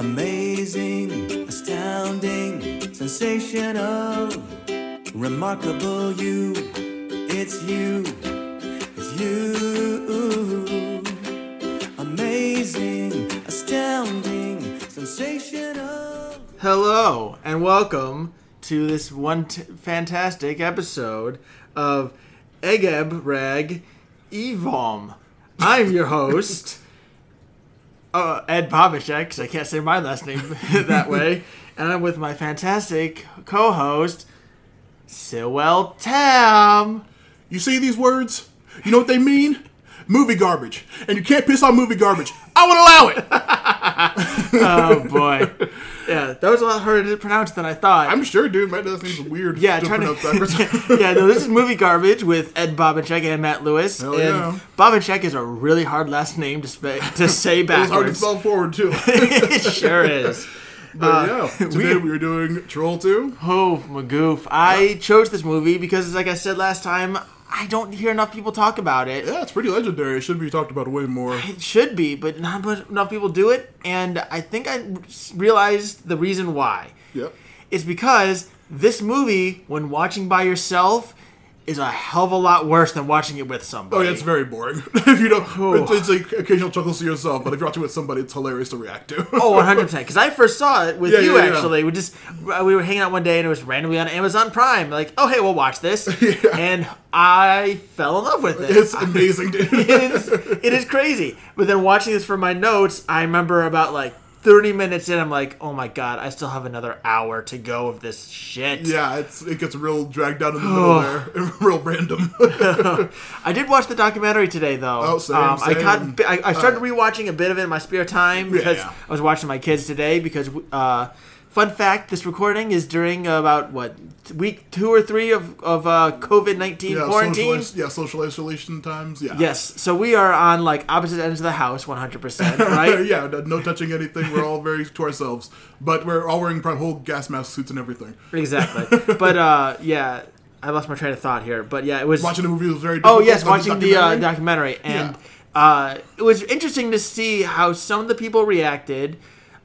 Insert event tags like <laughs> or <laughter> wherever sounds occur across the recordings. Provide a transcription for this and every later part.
Amazing, astounding, sensational, remarkable you. It's you, it's you. Amazing, astounding, sensational. Hello and welcome to this one t- fantastic episode of Egeb Rag Evom. I'm your host, uh, Ed Babachek, because I can't say my last name <laughs> that way, and I'm with my fantastic co-host, Sewell Tam. You see these words? You know what they mean? Movie garbage. And you can't piss on movie garbage. I won't allow it. <laughs> Oh boy, yeah, that was a lot harder to pronounce than I thought. I'm sure, dude. My last name's weird. Yeah, to trying pronounce to. backwards. <laughs> yeah, no, this is movie garbage with Ed Babachek and Matt Lewis. Hell and yeah. Babachek is a really hard last name to spe- to say <laughs> It was hard to backwards. spell forward, too. it sure is. But uh, yeah, today we- we, were doing Troll 2. Oh, Magoof. I chose this movie because, like I said last time, I don't hear enough people talk about it. Yeah, it's pretty legendary. It should be talked about way more. It should be, but not enough people do it. And I think I realized the reason why. Yep. is because this movie, when watching by yourself, is a hell of a lot worse than watching it with somebody. Oh, yeah, it's very boring. <laughs> if you don't, Oh. it's, like occasional chuckles to yourself, but if you're watching with somebody, it's hilarious to react to. <laughs> Oh, 100 percent. Because I first saw it with Yeah, you yeah, yeah. actually. We just uh, we were hanging out one day and it was randomly on Amazon Prime. Like, oh hey, we'll watch this, <laughs> and I fell in love with it. it's amazing, dude. it is it is crazy. But then watching this for my notes, I remember about like 30 minutes in, I'm like, oh my god, I still have another hour to go of this shit. yeah, it's it gets real dragged out in the middle <sighs> there, <laughs> real random. <laughs> I did watch the documentary today, though. Oh, same, um, I caught. I, I started rewatching a bit of it in my spare time because yeah. I was watching my kids today. Because, uh, fun fact, this recording is during about what week two or three of of uh, COVID nineteen yeah, quarantine. social, yeah, social isolation times. Yeah. Yes, so we are on like opposite ends of the house, one hundred percent, <laughs> right? yeah, no, touching anything. We're all very to ourselves, but we're all wearing whole gas mask suits and everything. Exactly. <laughs> But uh, yeah, I lost my train of thought here. But yeah, it was Watching the movie was very. Oh yes, watching the uh, documentary- documentary, and uh, it was interesting to see how some of the people reacted.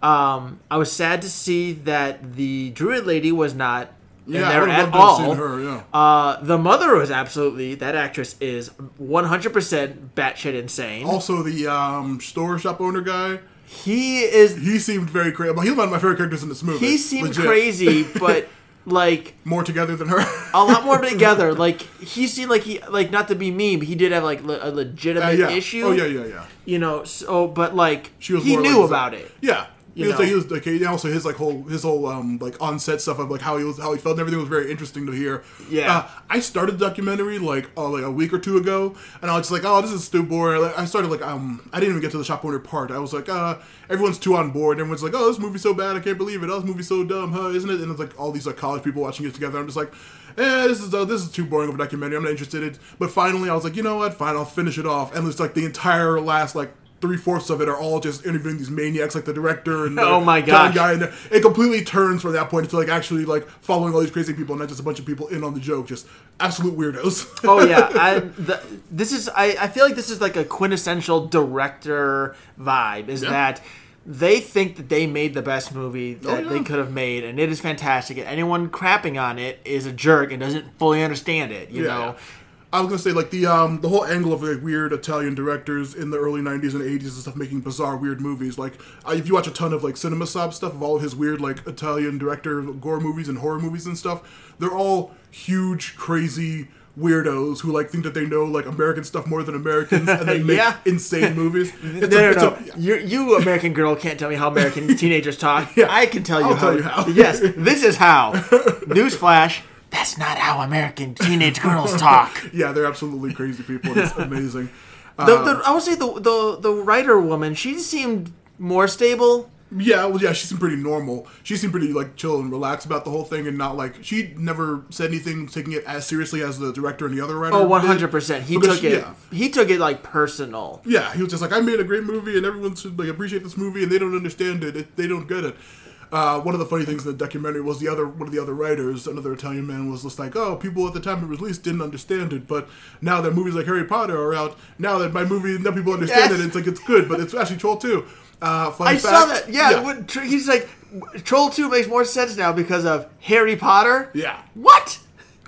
Um, I was sad to see that the druid lady was not Yeah, I there at love to have all. her. Yeah. Uh, the mother was absolutely that actress is one hundred percent batshit insane. Also, the um, store shop owner guy, he is he seemed very crazy. He's one of my favorite characters in this movie. he seemed Legit. crazy, but <laughs> like More together than her. a lot more <laughs> together. Like he seemed like he like not to be mean, but he did have like le- a legitimate Uh, yeah. issue. Oh yeah, yeah, yeah. You know, so but like She was he knew like- about it. Yeah. He You was, like, he know. was like he- also his like whole his whole um like on set stuff of like how he was how he felt and everything was very interesting to hear. Yeah. Uh, I started the documentary like uh, like a week or two ago, and I was just like, oh, this is too boring. Like, I started like um I didn't even get to the shop owner part. I was like, uh, everyone's too on board. Everyone's like, oh, this movie's so bad, I can't believe it. Oh, this movie's so dumb, huh? Isn't it? And it's like all these like college people watching it together. I'm just like. Eh, this is uh, this is too boring of a documentary. I'm not interested in. it. But finally, I was like, you know what? Fine, I'll finish it off. And it's like the entire last like three fourths of it are all just interviewing these maniacs, like the director and the Oh my god guy, and it completely turns from that point to like actually like following all these crazy people, not just a bunch of people in on the joke, just absolute weirdos. Oh yeah, <laughs> I, the, this is I, I feel like this is like a quintessential director vibe. Is Yeah. that they think that they made the best movie oh, that Oh, yeah. they could have made, and it is fantastic. And anyone crapping on it is a jerk and doesn't fully understand it. You know. I was gonna say like the um the whole angle of like weird Italian directors in the early '90s and '80s and stuff making bizarre weird movies. Like if you watch a ton of like Cinema Snob stuff of all of his weird like Italian director gore movies and horror movies and stuff, they're all huge crazy weirdos who like think that they know like American stuff more than Americans and they <laughs> make Yeah. insane movies. <laughs> No, It's no, a- it's no. a- You, you American girl can't tell me how American teenagers talk. <laughs> Yeah. I can tell you I'll how. tell you how. yes, this is how. Newsflash: That's not how American teenage girls talk. <laughs> yeah, they're absolutely crazy people. It's <laughs> amazing. The, the, uh, I would say the, the the writer woman. She seemed more stable. Yeah, well, yeah, she seemed pretty normal. She seemed pretty like chill and relaxed about the whole thing, and not like she never said anything taking it as seriously as the director and the other writer. Oh, one hundred percent. He Because took she- it. Yeah. He took it like personal. Yeah, he was just like, I made a great movie, and everyone should like appreciate this movie, and they don't understand it. it they don't get it. Uh, one of the funny things in the documentary was the other one of the other writers, another Italian man, was just like, "Oh, people at the time it was released didn't understand it, but now that movies like Harry Potter are out, now that my movie now people understand Yes. it, it's like it's good, but it's actually troll too." Uh, fun I fact, saw that. Yeah, When, he's like, fact, Tr- he's like, Troll Two makes more sense now because of Harry Potter. yeah. What?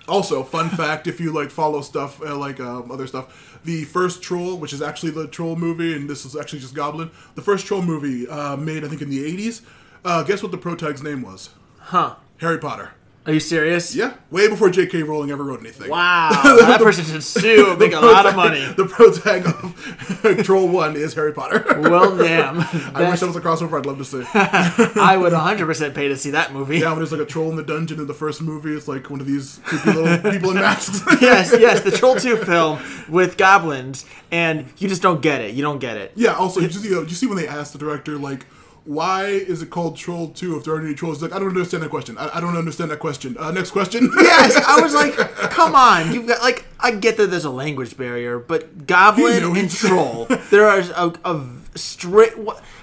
Also, fun fact: if you like follow stuff uh, like um, other stuff, the first Troll, which is actually the Troll movie, and this is actually just Goblin, the first Troll movie uh, made I think in the '80s. Uh, guess what the protag's name was? Huh? Harry Potter. Are you serious? Yeah, way before J.K. Rowling ever wrote anything. Wow, <laughs> that person should sue <laughs> and make a lot of money. The protag of <laughs> Troll One is Harry Potter. Well, damn. I wish that was a crossover. I'd love to see. I would 100% pay to see that movie. Yeah, when there's like a troll in the dungeon in the first movie, it's like one of these creepy little people in masks. yes, yes, the Troll 2 film with goblins, and you just don't get it. You don't get it. yeah. Also, you, just, you, know, you see when they asked the director like. Why is it called Troll 2 if there aren't any trolls? He's like, I don't understand that question. I, I don't understand that question. Uh, next question. <laughs> Yes, I was like, come on. You've got, like, I get that there's a language barrier, but goblin knew. and troll, <laughs> there are a, a straight.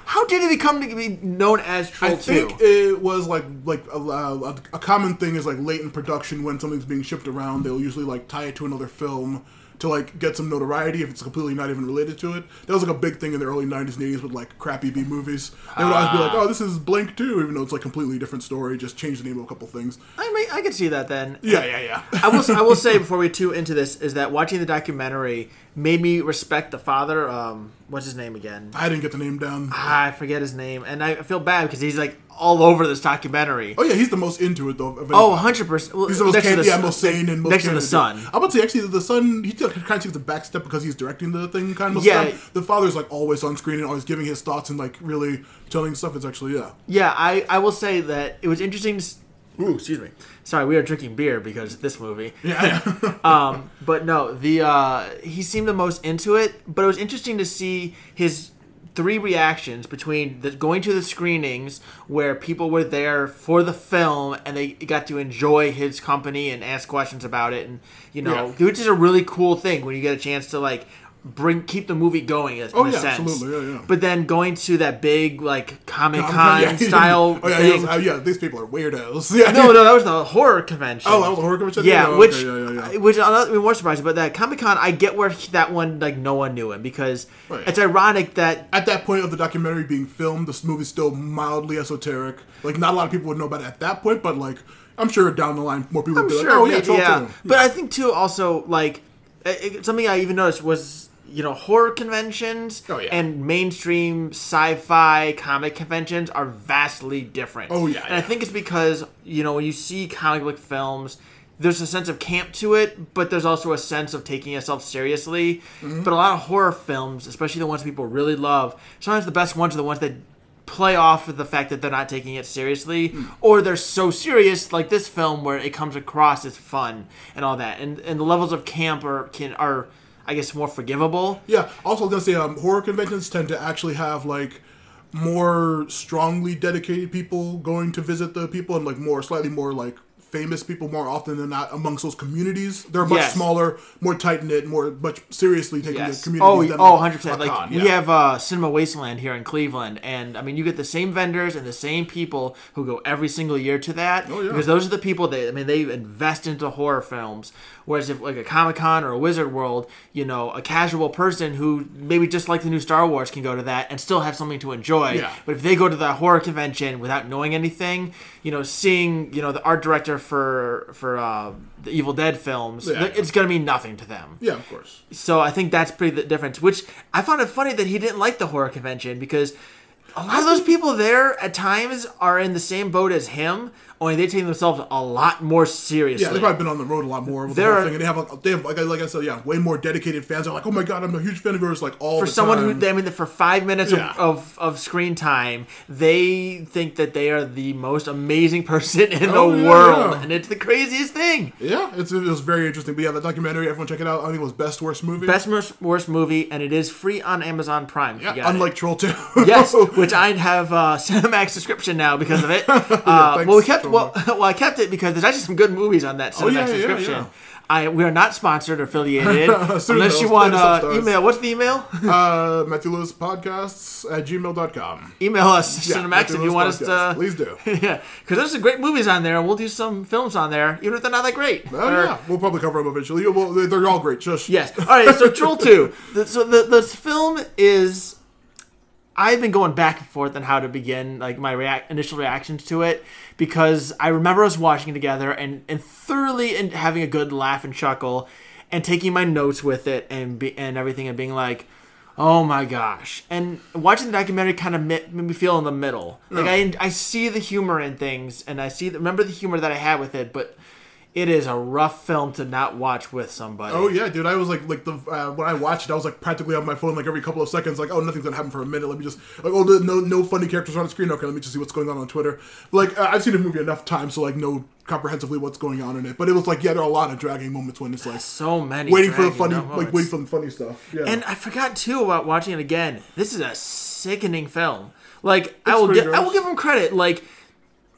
How did it become to be known as Troll I 2? think it was like like a, a, a common thing is like late in production when something's being shipped around, they'll usually like tie it to another film to like get some notoriety if it's completely not even related to it. That was like a big thing in the early '90s and '80s with like crappy B movies. They would always be like, "Oh, this is Blink 2, even though it's like completely different story. Just change the name of a couple things. I mean, I could see that then. Yeah, yeah, yeah. <laughs> I will. I will say <laughs> before we too into this is that watching the documentary made me respect the father. Um, what's his name again? I didn't get the name down. Ah, I forget his name, and I feel bad because he's like all over this documentary. Oh yeah, he's the most into it though. of Oh, 100 percent. Well, He's the most, next can- the yeah, most sane and most next to the candid. son. I'm about to say actually the son he still kind of takes the back step because he's directing the thing kind of Yeah. of the father's like always on screen and always giving his thoughts and like really telling stuff. It's actually yeah. Yeah, I, I will say that it was interesting. To, s- ooh, excuse me. Sorry, we are drinking beer because this movie. Yeah, yeah. <laughs> Um, but no, the uh, he seemed the most into it. But it was interesting to see his three reactions between the, going to the screenings where people were there for the film and they got to enjoy his company and ask questions about it, and you know, which is a really cool thing when you get a chance to like bring keep the movie going in Oh, a yeah, sense. absolutely, yeah, yeah. But then going to that big like Comic Con <laughs> yeah. style Oh yeah, thing. was- yeah. These people are weirdos. <laughs> Yeah. no, no, that was the horror convention. Oh, that was a horror convention? Yeah, Oh, which, okay, which I'm not even more surprised. But that Comic Con, I get where he- that one like no one knew him because Right. it's ironic that At that point of the documentary being filmed, this movie's still mildly esoteric. Like not a lot of people would know about it at that point, but like I'm sure down the line more people I'm would be sure, like, "Oh yeah, maybe, yeah. But I think too, also like it, it- something I even noticed was you know horror conventions Oh, yeah. and mainstream sci-fi comic conventions are vastly different. Oh, yeah, and I think it's because you know when you see comic book films. There's a sense of camp to it, but there's also a sense of taking yourself seriously. Mm-hmm. But a lot of horror films, especially the ones people really love, sometimes the best ones are the ones that play off of the fact that they're not taking it seriously Hmm. or they're so serious like this film where it comes across as fun and all that and and the levels of camp are can are i guess more forgivable Yeah. Also, I was gonna say, um, horror conventions tend to actually have like more strongly dedicated people going to visit the people, and like more slightly more like famous people more often than not amongst those communities. They're much Yes. smaller, more tight knit, more much seriously taking Yes. the community. Oh, than, oh, 100 percent. Like con, we have uh, Cinema Wasteland here in Cleveland, and I mean, you get the same vendors and the same people who go every single year to that. Oh, yeah. Because those are the people that I mean, they invest into horror films. Whereas if like a Comic Con or a Wizard World, you know, a casual person who maybe just like the new Star Wars can go to that and still have something to enjoy. Yeah. But if they go to the horror convention without knowing anything, you know, seeing you know the art director for for uh, the Evil Dead films, Yeah. it's gonna mean nothing to them. Yeah, of course. So I think that's pretty the difference. Which I found it funny that he didn't like the horror convention because a lot of those people there at times are in the same boat as him, only they take themselves a lot more seriously. Yeah, they've probably been on the road a lot more with There the whole are- thing, and they have like, they have like, I- like I said, yeah, way more dedicated fans. They're like, oh my god, I'm a huge fan of yours, like all for someone time. who, I mean, for five minutes Yeah. of, of, of screen time, they think that they are the most amazing <laughs> person in Oh, the yeah, world, yeah. and it's the craziest thing. yeah, it's it was very interesting. But yeah, the documentary, everyone check it out. I think it was best worst movie. Best worst, worst movie, and it is free on Amazon Prime. yeah, got it. unlike Troll Two. yes, <laughs> which I have uh, <laughs> Cinemax subscription now because of it. Uh, well, we kept well, <laughs> well, I kept it because there's actually some good movies on that Cinemax Oh, yeah, yeah, subscription. yeah. I we are not sponsored or affiliated <laughs> unless you want the uh, email. What's the email? uh, <laughs> Matthew Lewis Podcasts at gmail.com. email us Yeah, Cinemax Matthew if you Lewis want us to. Please do. yeah, because there's some great movies on there, and we'll do some films on there, even if they're not that great. Oh Or- yeah, we'll probably cover them eventually. Well, they- they're all great. Just Yes. All right. So Troll Two. The, so the the film is I've been going back and forth on how to begin like my react initial reactions to it because I remember us watching it together and and thoroughly and having a good laugh and chuckle and taking my notes with it and be, and everything and being like oh my gosh. And watching the documentary kind of made, me feel in the middle. Like I I see the humor in things and I see the, remember the humor that I had with it but it is a rough film to not watch with somebody Oh yeah, dude! I was like, like the uh, when I watched it, I was like practically on my phone like every couple of seconds, like, oh, nothing's gonna happen for a minute. Let me just like, oh, the- no, no funny characters on the screen. Okay, let me just see what's going on on Twitter. Like, uh, I've seen the movie enough times to like know comprehensively what's going on in it. But it was like, yeah, there are a lot of dragging moments when it's like so many waiting for the funny, moments. like waiting for the funny stuff. Yeah, And I forgot too about watching it again. This is a sickening film. Like I will give I will give them credit. Like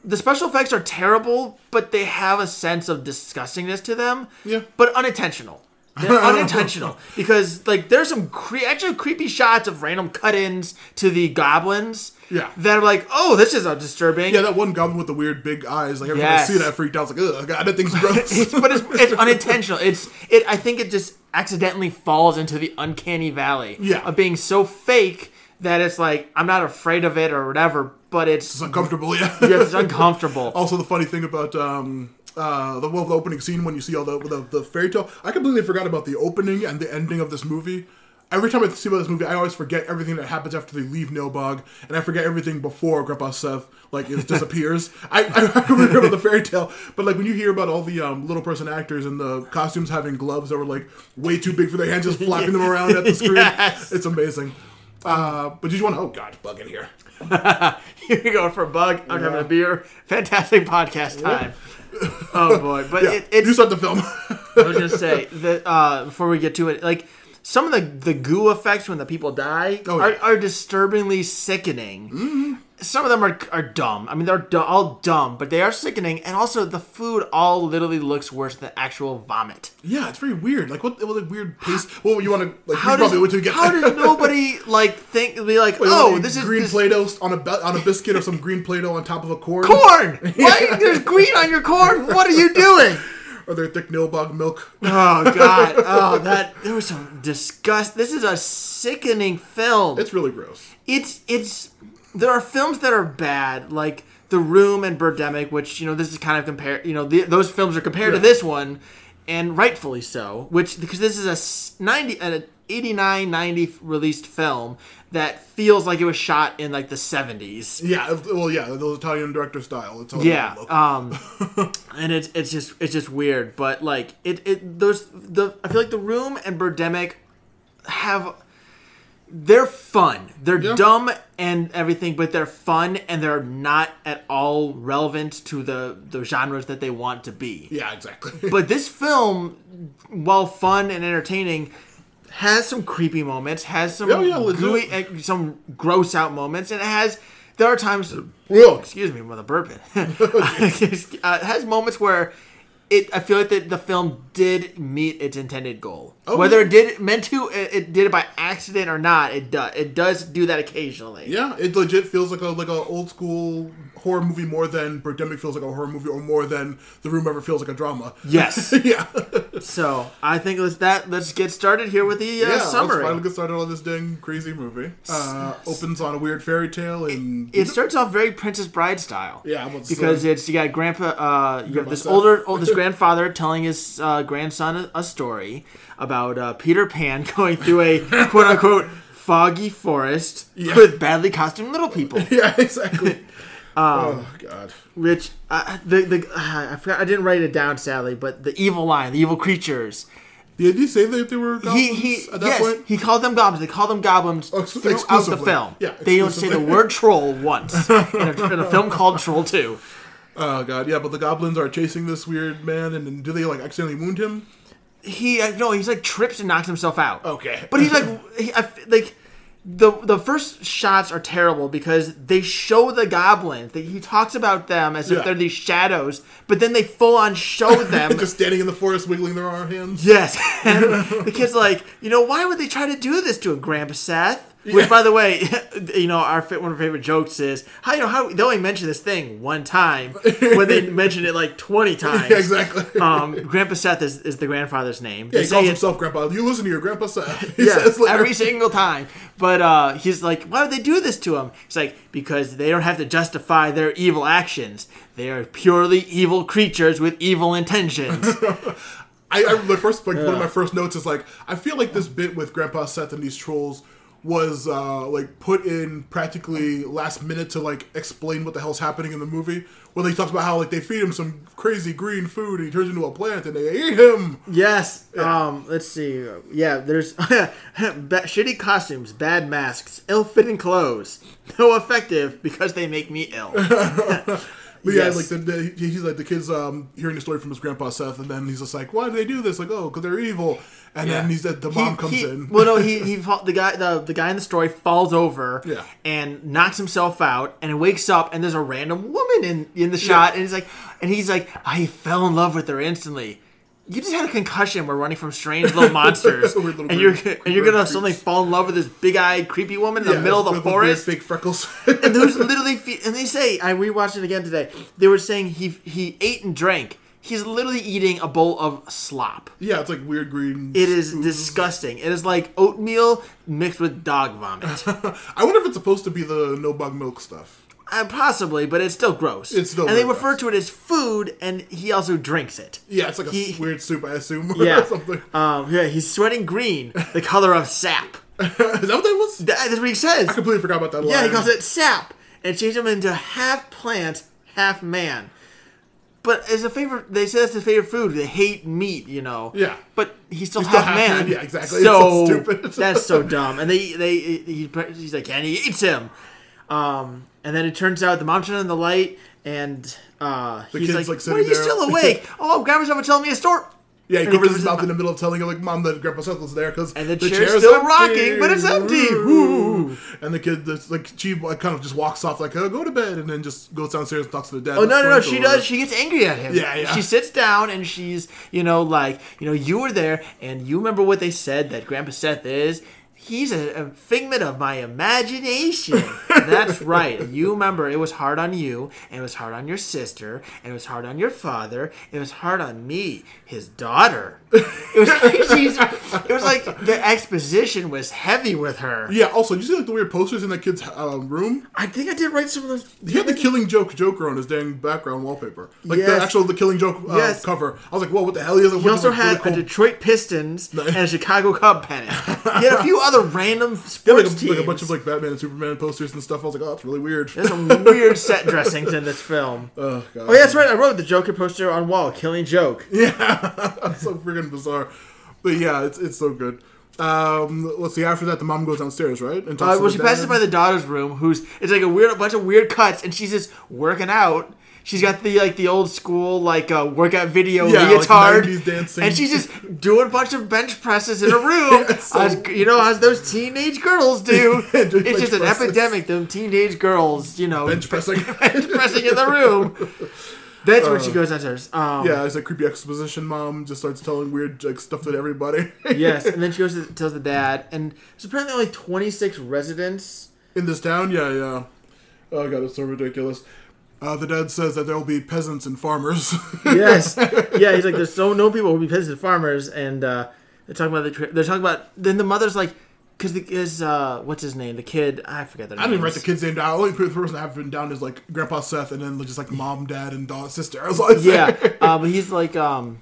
the special effects are terrible, but they have a sense of disgustingness to them. Yeah. But unintentional. They're <laughs> unintentional because like there's some cre- actually creepy shots of random cut-ins to the goblins. Yeah. That are like, oh, this is a disturbing. yeah, that one goblin with the weird big eyes. Like every Yes. I see that, I freaked out. I was like, ugh, God, that thing's gross. <laughs> but it's, it's unintentional. It's it. I think it just accidentally falls into the uncanny valley. Yeah. Of being so fake that it's like I'm not afraid of it or whatever, but it's it's uncomfortable. Yeah. yeah, it's uncomfortable. <laughs> Also, the funny thing about um, uh, the, well, the opening scene when you see all the, the the fairy tale, I completely forgot about the opening and the ending of this movie. Every time I see about this movie, I always forget everything that happens after they leave Nilbog, and I forget everything before Grandpa Seth like it disappears. <laughs> I I forget about the fairy tale, but like when you hear about all the um, little person actors and the costumes having gloves that were like way too big for their hands, just flapping them around at the screen, <laughs> Yes. it's amazing. Uh, but did you want to? Oh God, bug in here. <laughs> Here we go for a bug. I'm having a beer. Fantastic podcast time. <laughs> Oh boy, but Yeah, it, it's you start the film. I was gonna say that uh, before we get to it, like some of the the goo effects when the people die Oh, are, yeah. are disturbingly sickening. Some of them are are dumb. I mean, they're du- all dumb, but they are sickening. And also, the food all literally looks worse than actual vomit. Yeah, it's very weird. Like what? What a weird pace. Well, you want to like? How does, probably you get. how does <laughs> nobody like think be like, Wait, oh, this is green this Play-Doh on a on a biscuit or some green Play-Doh on top of a corn. corn? <laughs> Why there's green on your corn? What are you doing? Or their thick nilbog milk. Oh god! Oh, that there was some disgust. This is a sickening film. It's really gross. it's it's there are films that are bad like the room and birdemic which you know this is kind of compared you know the, those films are compared to this one and rightfully so which because this is a 90 an 89 90 released film that feels like it was shot in like the 70s Yeah. Well, yeah, those Italian director style. It's all yeah um <laughs> and it's it's just it's just weird but like it it those the i feel like the room and birdemic have they're fun they're Yeah. dumb and everything but they're fun and they're not at all relevant to the the genres that they want to be yeah, exactly. <laughs> but this film while fun and entertaining has some creepy moments has some Oh, yeah, gooey, some gross out moments and it has there are times Whoa, excuse me a burping <laughs> uh, it has moments where it I feel like the, the film did meet its intended goal. Oh, Whether yeah. it did meant to, it, it did it by accident or not. It does. It does do that occasionally. yeah, it legit feels like a like a old school horror movie more than Birdemic feels like a horror movie, or more than The Room ever feels like a drama. Yes. <laughs> yeah. so I think let's that. Let's get started here with the uh, yeah, let's summary. finally get started on this dang crazy movie. Uh, opens on a weird fairy tale and it starts off very Princess Bride style. Yeah, I'm about to because say. it's you got grandpa, uh, you have this older, this <laughs> grandfather telling his uh, grandson a, a story about uh, Peter Pan <laughs> going through a quote unquote foggy forest Yeah. with badly costumed little people. <laughs> yeah, exactly. <laughs> Um, oh god. Which uh, the the uh, I forgot I didn't write it down sadly, but the evil line, the evil creatures. Did he say that they were He goblins he at that yes, point? he called them goblins. They call them goblins Oh, ex- throughout the film. Yeah, they don't say the word troll once in a, in a film called Troll Two. Oh god, yeah, but the goblins are chasing this weird man, and then do they like accidentally wound him? He uh, no, he's like trips and knocks himself out. Okay. but he's like he, I like the the first shots are terrible because they show the goblins. That he talks about them as if Yeah. they're these shadows, but then they full on show <laughs> them. just standing in the forest, wiggling their arm hands. yes, <laughs> and the kid's like, you know, why would they try to do this to him, Grandpa Seth? Which, by the way, <laughs> you know, our one of our favorite jokes is how you know how they only mention this thing one time when they <laughs> mention it like twenty times. Yeah, exactly. Um, Grandpa Seth is, is the grandfather's name. Yeah, They he say calls himself Grandpa. You listen to your Grandpa Seth. <laughs> He yeah, every single time. But uh, he's like, why would they do this to him? He's like, because they don't have to justify their evil actions. They are purely evil creatures with evil intentions. I, I the first like one of my first notes is like I feel like this bit with Grandpa Seth and these trolls was uh, like put in practically last minute to like explain what the hell's happening in the movie. When they talks about how like they feed him some crazy green food and he turns into a plant and they eat him. yes. Um. Let's see. Yeah. There's <laughs> ba- shitty costumes, bad masks, ill-fitting clothes. No effective because they make me ill. <laughs> <laughs> But Yes. yeah, like the, the he's like the kids um hearing the story from his grandpa Seth and then he's just like, why do they do this? Like, oh, because they're evil. And then Yeah. he's that the mom He- comes he- in. Well, no, he <laughs> he the guy the the guy in the story falls over Yeah. and knocks himself out and wakes up and there's a random woman in in the shot and he's like and he's like I fell in love with her instantly. You just had a concussion. We're running from strange little monsters, <laughs> little and you're creep- and you're gonna creepers. suddenly fall in love with this big-eyed, creepy woman in the middle of the forest. fake freckles. <laughs> and there's <laughs> literally, fe- and they say, I rewatched it again today. They were saying he he ate and drank. He's literally eating a bowl of slop. yeah, it's like weird green. It is ooze. disgusting. It is like oatmeal mixed with dog vomit. I wonder if it's supposed to be the Nilbog milk stuff. Uh, possibly, but it's still gross. It's still and they refer gross. to it as food, and he also drinks it. Yeah, it's like a He- weird soup, I assume, <laughs> Yeah, or something. um, yeah. He's sweating green, the color of sap. <laughs> Is that what that was? That- That's what he says. I completely forgot about that line. Yeah, he calls it sap, and changed him into half plant, half man. But as a favorite, they say that's his favorite food. They hate meat, you know. Yeah. But he's still, He's half, half man. man, yeah, exactly. <laughs> It's So, so stupid. that's so dumb. And they, they, he, he's like, and he eats him. Um, and then it turns out the mom turned on the light, and uh, he's like, like, "Why sitting are you there." still <laughs> awake? oh, grandma's over telling me a story." Yeah, he And covers his mouth in the middle of telling you like, "Mom, the Grandpa Circle's there," because And the chair's still rocking, but it's empty. And the kid, like, she like, kind of just walks off, like, oh, "Go to bed," and then just goes downstairs and talks to the dad. Oh no no no! She does. She gets angry at him. Yeah, yeah. She sits down and she's you know like you know you were there and you remember what they said that Grandpa Seth is. He's a, a figment of my imagination. <laughs> That's right. You remember it was hard on you, and it was hard on your sister, and it was hard on your father, and it was hard on me, his daughter. It was like <laughs> she's, it was like the exposition was heavy with her. Yeah. Also, did you see like the weird posters in that kid's um, room? I think I did write some of those. He had the Killing Joke Joker on his dang background wallpaper, like the actual the Killing Joke uh, Yes. cover. I was like, "Whoa, what the hell?" is has He also had a Detroit Pistons <laughs> and a Chicago Cub pennant. He had a few other random <laughs> like, sports a, teams. like a bunch of like Batman and Superman posters and stuff. I was like, "Oh, that's really weird." There's some weird set dressings in this film. oh, God. Oh yeah, that's right. I wrote the Joker poster on wall, killing joke. Yeah. That's so freaking bizarre. But yeah, it's it's so good. Um, let's see. After that, the mom goes downstairs, right? And Uh, well, she passes by the daughter's room, who's it's like a weird, a bunch of weird cuts, and she's just working out. She's got the like the old school like uh, workout video Yeah, like leotard, 90s dancing. and she's just doing a bunch of bench presses in a <laughs> room, it's so- as, you know, as those teenage girls do. <laughs> Doing it's just an epidemic. Them teenage girls, you know, bench pressing. <laughs> bench pressing in the room. That's where she goes downstairs. Um, yeah, it's a creepy exposition. Mom just starts telling weird like stuff to everybody. <laughs> yes, and then she goes to tells the dad, and there's apparently only 26 residents. in this town. Yeah, yeah. Oh god, it's so ridiculous. Uh, the dad says that there will be peasants and farmers. <laughs> Yes, yeah. He's like, there's so no people who be peasants and farmers, and uh, they're talking about the. They're talking about. Then the mother's like, because the is uh, what's his name? The kid, I forget their I didn't even write the kid's name down. The only put the person I have written down is like Grandpa Seth, and then just like mom, dad, and daughter, sister. <laughs> I was like, Yeah, uh, but he's like, um,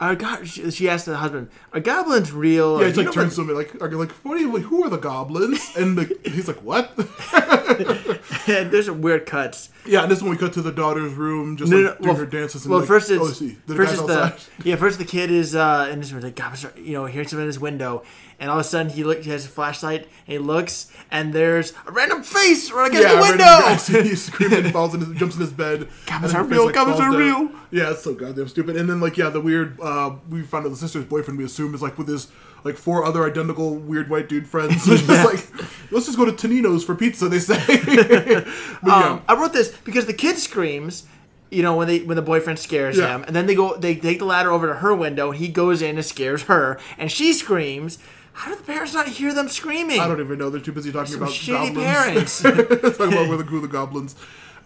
are go- she, she asked the husband, "Are goblins real?" Yeah, he like turns to me like, are you like, what are you like? Who are the goblins? And the, he's like, what? what-" <laughs> And there's some weird cuts. yeah, and this is when we cut to the daughter's room, just No, like no, doing well, her dances. And well, like, first it's oh, the first is the yeah. First the kid is uh, in his room, like goblins, are, you know, hearing something in his window, and all of a sudden he look, he has a flashlight, and he looks, and there's a random face right against Yeah, the window. He's screaming, and <laughs> falls and jumps in his bed. And are real, goblins falls are down. real. Yeah, it's so goddamn stupid. And then like yeah, the weird uh, we found out the sister's boyfriend we assume is like with his like four other identical weird white dude friends. <laughs> It's just like let's just go to Tonino's for pizza. They say. <laughs> but yeah, Um, I wrote this because the kid screams, you know, when they when the boyfriend scares Yeah. him, and then they go they take the ladder over to her window, he goes in and scares her, and she screams. How do the parents not hear them screaming? I don't even know. They're too busy talking Some about shitty goblins. parents. <laughs> talking about where the, who the goblins.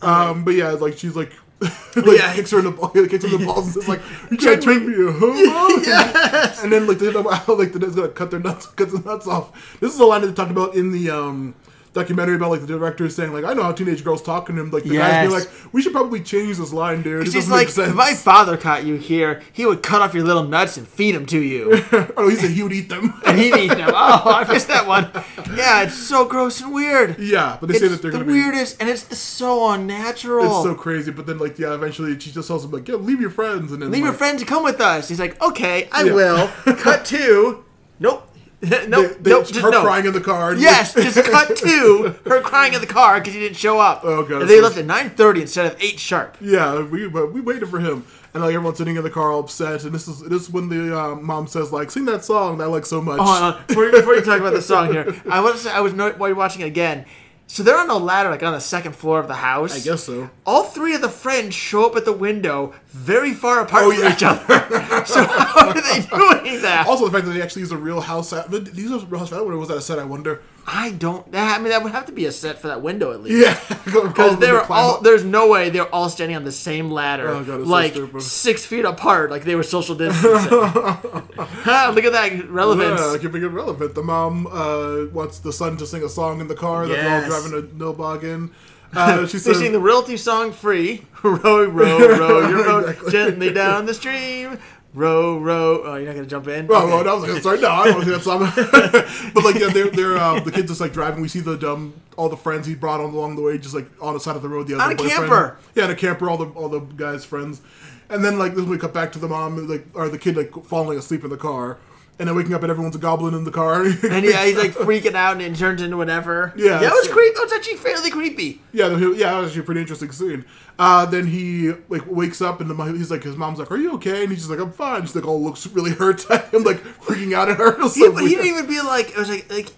Um, but yeah, like she's like, <laughs> like Yeah. kicks her in the ball, <laughs> kicks her in the balls and says like, "You trying to turn me a homo?" yes. And then like they like the dad's gonna cut their nuts, cut the nuts off. This is a line that they talked about in the um, documentary about like the director saying like, "I know how teenage girls talk," and him like the guys being Yes. like, "We should probably change this line, dude. She's like, sense." if my father caught you here, he would cut off your little nuts and feed them to you. <laughs> oh, he said he would eat them. and <laughs> he'd eat them. Oh, I missed that one. Yeah, it's so gross and weird. yeah, but they say that they're the gonna be. weirdest, and it's so unnatural. It's so crazy, but then like yeah, eventually she just tells him like, "Yeah, leave your friends," and then Leave your like, friends and come with us. He's like, okay, I Yeah. will. <laughs> Cut to, nope, <laughs> nope, They, they, nope, just her no. crying in the car. Yes, just cut to <laughs> her crying in the car because he didn't show up. Oh, God, And they left at nine thirty instead of eight sharp. Yeah, we but we waited for him, and like everyone's sitting in the car all upset, and this is this is when the uh, mom says like, "Sing that song that I like so much." Oh. Before, before you talk about the song here, I want to say I was no, while you're watching it again. So they're on a ladder, like on the second floor of the house. I guess so. all three of the friends show up at the window very far apart Oh, from yeah. each other. <laughs> so how are they <laughs> doing that? Also, the fact that they actually use a real house. Uh, These are real house. Or was that a set? I wonder. I don't. I mean, that would have to be a set for that window at least. Yeah, <laughs> Because <laughs> they're all. There's no way they're all standing on the same ladder, Oh, God, it's so like six feet apart, like they were social distancing. Ha, <laughs> look at that relevance. Yeah, keeping it relevant. The mom uh, wants the son to sing a song in the car that they're all Yes. driving to Nilbog in. Uh, she They sing the realty song free. row, row, row your boat Exactly. gently down the stream. Row, row. Oh, you're not gonna jump in. Oh, Okay. well, that was like, sorry, no, I don't want to that but like, yeah, they're, they're uh, the kids just like driving. We see the dumb all the friends he brought on along the way, just like on the side of the road. The other On a boyfriend. camper. yeah, in a camper. All the all the guys' friends, and then like then we cut back to the mom, like or the kid like falling asleep in the car, and then waking up and everyone's a goblin in the car. <laughs> And yeah, he's like <laughs> freaking out and it turns into whatever. Yeah, that was creepy. That was actually fairly creepy. Yeah, yeah, that was actually a pretty interesting scene. Uh, then he like wakes up and the, he's like, his mom's like, "Are you okay?" And he's just like, "I'm fine." She's like, all looks really <laughs> hurt at him, like freaking out at her. So but he didn't even be like. It was like like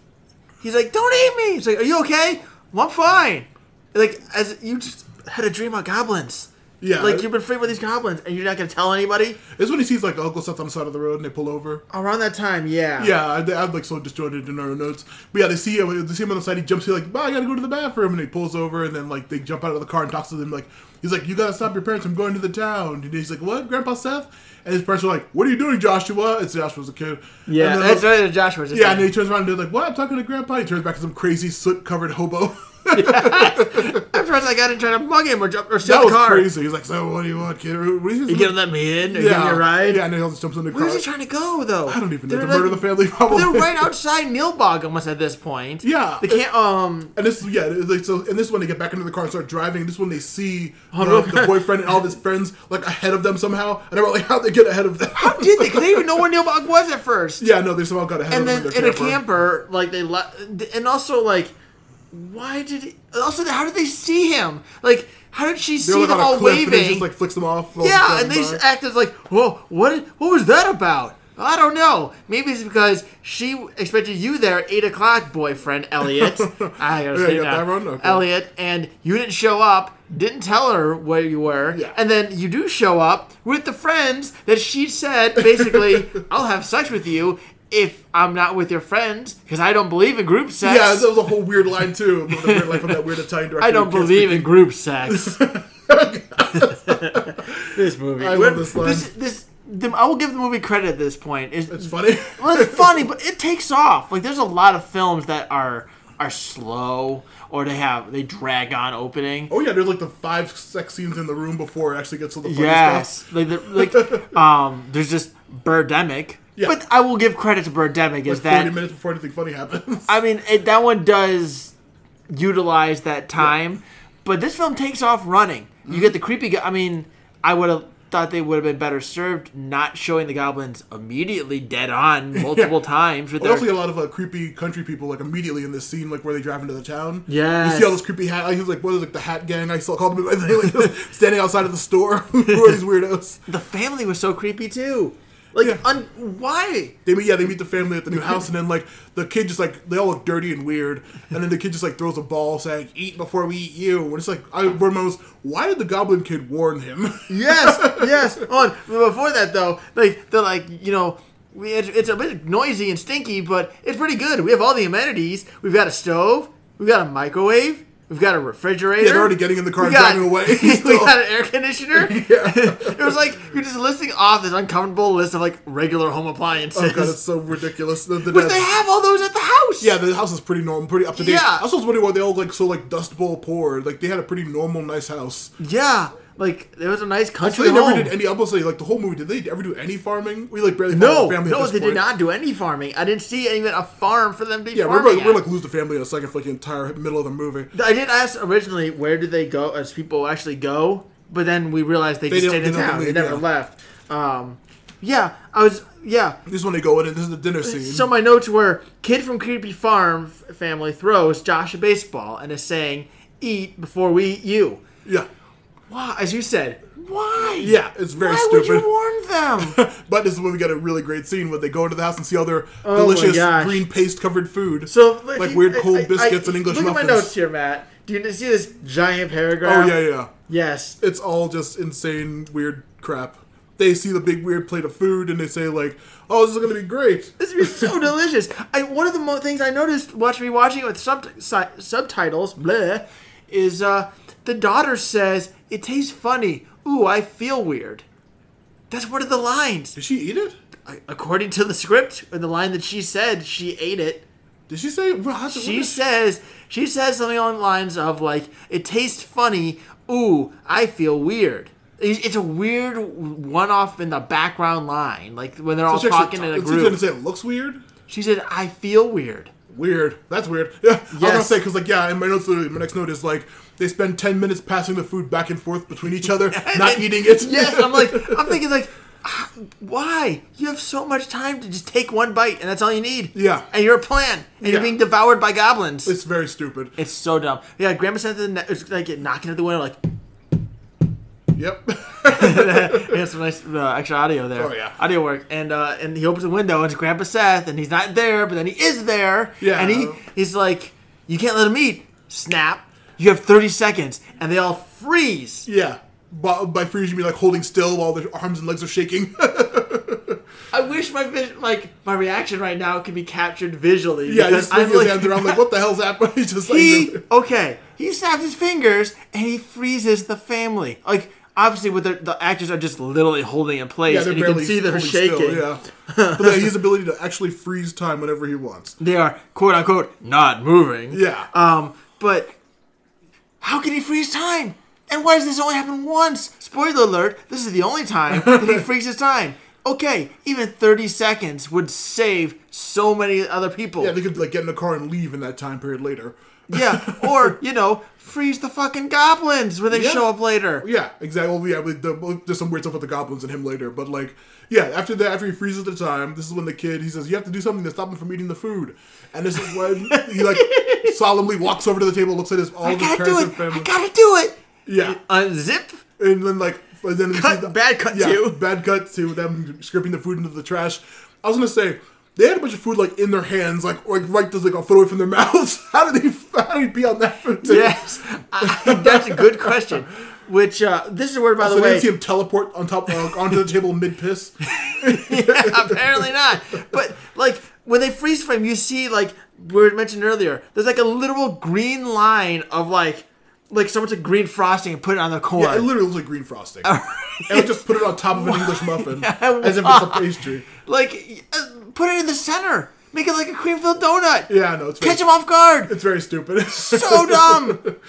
he's like, "Don't eat me." He's like, "Are you okay?" Well, I'm fine. Like as you just had a dream about goblins. Yeah. Like you've been free with these goblins, and you're not gonna tell anybody. This is when he sees like Uncle Seth on the side of the road and they pull over. Around that time, yeah. Yeah, I, I'm like so disjointed in our notes. But yeah, they see him. They see him on the side. He jumps. He's like, "Bah, I gotta go to the bathroom," and he pulls over. And then like they jump out of the car and talks to them. Like he's like, "You gotta stop your parents from going to the town." And he's like, "What, Grandpa Seth?" And his parents are like, "What are you doing, Joshua?" It's Joshua's a kid. Yeah, And then, that's like, right. Joshua. Yeah, and then he turns around and they're like, "What?" I'm talking to Grandpa. He turns back to some crazy soot-covered hobo. <laughs> Afterwards, I got in trying to try to mug him or jump or steal that the was car. crazy. He's like, "So what do you want, kid?" What You gonna let me in me yeah, a ride? Yeah, and he just jumps in the car. Where's he trying to go though? I don't even know. They're To murder like- the family. <laughs> They're right outside Nilbog almost at this point. Yeah. They can't. Um. And this, yeah, like, so, and this one they get back into the car and start driving. This one they see Oh, the, the boyfriend and all of his friends like ahead of them somehow, and they're like, "How'd they get ahead of them?" How did they? Because they didn't even know where <laughs> Nilbog was at first. yeah, no, they somehow got ahead and of then them in their a camper, like they left, and also like, why did he? Also, how did they see him? Like, how did she They're see like them all cliff, and he waving? just like flicks them off. yeah, and they just act as like, whoa, what? What was that about? I don't know. Maybe it's because she expected you there at eight o'clock, boyfriend Elliot. <laughs> I gotta say that? Okay. Elliot, and you didn't show up. Didn't tell her where you were, Yeah. and then you do show up with the friends that she said basically, <laughs> "I'll have sex with you if I'm not with your friends because I don't believe in group sex." Yeah, that was a whole weird line too. The weird line from that weird Italian director. I don't believe in group sex. <laughs> this movie. I love this line. This, this, the, I will give the movie credit at this point. It's, It's funny. well, it's <laughs> funny, but it takes off. Like, there's a lot of films that are are slow or they have they drag on opening. Oh yeah, there's like the five sex scenes in the room before it actually gets to the funny yes, stuff. like, the, like <laughs> um, there's just Birdemic. Yeah. But I will give credit to Birdemic is Like that forty minutes before anything funny happens. I mean, it, that one does utilize that time, but this film takes off running. You get the creepy. Go- I mean, I would have thought they would have been better served not showing the goblins immediately dead on <laughs> multiple times with We their. also a lot of uh, creepy country people like immediately in this scene, like where they drive into the town. Yeah, you see all those creepy hat. He was like, what is like the hat gang? I still called them. <laughs> Like, standing outside of the store. <laughs> Who are these weirdos? the family was so creepy too. Like, Yeah. un- why? They meet, yeah, they meet the family at the new house, and then like the kid just like they all look dirty and weird, and then the kid just like throws a ball saying, "Eat before we eat you." And it's like, I remember, why did the Goblin Kid warn him? Yes, <laughs> yes. On before that though, like they're like you know We, it's, it's a bit noisy and stinky, but it's pretty good. We have all the amenities. We've got a stove. We've got a microwave. We've got a refrigerator. Yeah, they're already getting in the car We and got- driving away. <laughs> we got an air conditioner. <laughs> <laughs> it was like you're just listing off this uncomfortable list of like regular home appliances. Oh god, it's so ridiculous. The, the they have all those at the house. yeah, the house is pretty normal, pretty up to date. Yeah. I was wondering why they all like so like dust bowl poor. Like they had a pretty normal, nice house. yeah. Like there was a nice So country they never did any. I say like the whole movie. Did they ever do any farming? We like barely no, family. no, they did not do any farming. I didn't see even a farm for them to be Yeah, we're like, we're like lose the family in a second for like the entire middle of the movie. I did ask originally where did they go as people actually go, but then we realized they, They just stayed in town. They never yeah. left. Um, yeah, I was yeah. This is when they go in, and this is the dinner scene. So my notes were: kid from creepy farm family throws Josh a baseball and is saying, "Eat before we eat you." yeah, Why? As you said, why? yeah, it's very Why would stupid. you warn them? <laughs> But this is when we get a really great scene where they go into the house and see all their Oh delicious green paste covered food. So like weird cold I- biscuits I- and English look muffins. at my notes here, Matt. Do you see this giant paragraph? Oh yeah, yeah. Yes. It's all just insane weird crap. They see the big weird plate of food and they say like, "Oh, this is gonna be great." This is so <laughs> delicious. I one of the mo- things I noticed watching me watching it with sub- si- subtitles, bleh, is uh, the daughter says it tastes funny. Ooh, I feel weird. That's one of the lines. Did she eat it? I- According to the script, or the line that she said, she ate it. Did she say? What, She says she says something along the lines of like, "It tastes funny. Ooh, I feel weird." It's it's a weird one-off in the background line, like when they're all She actually talking in a She group. didn't say it looks weird. She said, "I feel weird." Weird. That's weird. Yeah, I was gonna say because like yeah, in my notes, literally, my next note is like they spend ten minutes passing the food back and forth between each other, <laughs> not eating it. Yes, I'm like, I'm <laughs> thinking like, why? You have so much time to just take one bite, and that's all you need. Yeah. and you're a plan, and you're being devoured by goblins. It's, very stupid. It's so dumb. Yeah, Grandma said that it's like knocking at the window, like Yep. <laughs> he has some nice uh, extra audio there. Oh, yeah. audio work, and uh, and he opens the window, and it's Grandpa Seth, and he's not there, but then he is there. Yeah. and he he's like, you can't let him eat. Snap. You have 30 seconds, and they all freeze. yeah. By, by freeze, you mean like holding still while their arms and legs are shaking. <laughs> I wish my like my reaction right now could be captured visually. yeah, because I'm his like, hands around like, what the hell's happening? <laughs> He's just like, he okay. He snaps his fingers and he freezes the family. Like obviously, with the, the actors are just literally holding in place, yeah, and you can barely see they're shaking. Still, yeah. <laughs> but then he ability to actually freeze time whenever he wants. They are quote unquote not moving. Yeah. Um, but how can he freeze time? And why does this only happen once? Spoiler alert: This is the only time that he <laughs> freezes time. Okay, even 30 seconds would save so many other people. Yeah, they could like get in a car and leave in that time period later. Yeah, or you know, freeze the fucking goblins when they Yeah. show up later. Yeah, exactly. Well, yeah, the, there's some weird stuff with the goblins and him later, but like, yeah, after that, after he freezes the time, this is when the kid he says you have to do something to stop him from eating the food, and this is when he like <laughs> solemnly walks over to the table, looks at his all I of his gotta do parents it. and family, I gotta do it. yeah, uh, Unzip. and then like and then Cut- the, bad cut yeah, to. bad cut to them scraping the food into the trash. I was gonna say. They had a bunch of food like in their hands, like like right just like a foot away from their <laughs> mouths. How did they How did he pee on that food? Too? Yes, I, that's a good question. Which uh, this is a word, by So the way. didn't see him teleport on top uh, onto the table mid piss. <laughs> Apparently not. But like when they freeze frame, you see like we were mentioned earlier. There's like a literal green line of like like someone took green frosting and put it on the corn. Yeah, it literally looks like green frosting. and just put it on top of an English muffin <laughs> as if it's a pastry. like uh, put it in the center. Make it like a cream filled donut. Yeah, no, it's very, Catch them off guard. it's very stupid. So dumb. <laughs>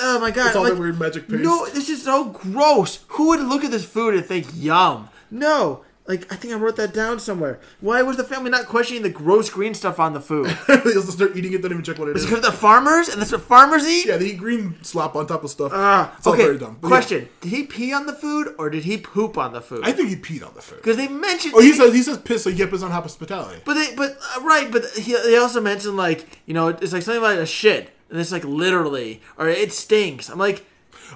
Oh my god! It's all like, that weird magic paste. No, this is so gross. Who would look at this food and think yum? No. Like I think I wrote that down somewhere. Why was the family not questioning the gross green stuff on the food? <laughs> they just start eating it, don't even check what it is. Because they're farmers, and that's what farmers eat. Yeah, they eat green slop on top of stuff. Ah, it's all okay. very dumb. But Question: Did he pee on the food or did he poop on the food? I think he peed on the food. Because they mentioned. Oh, he says he says piss, so you get piss on hospitality. But they, but uh, right, but he, they also mentioned like you know it's like something like a shit, and it's like literally or it stinks. I'm like,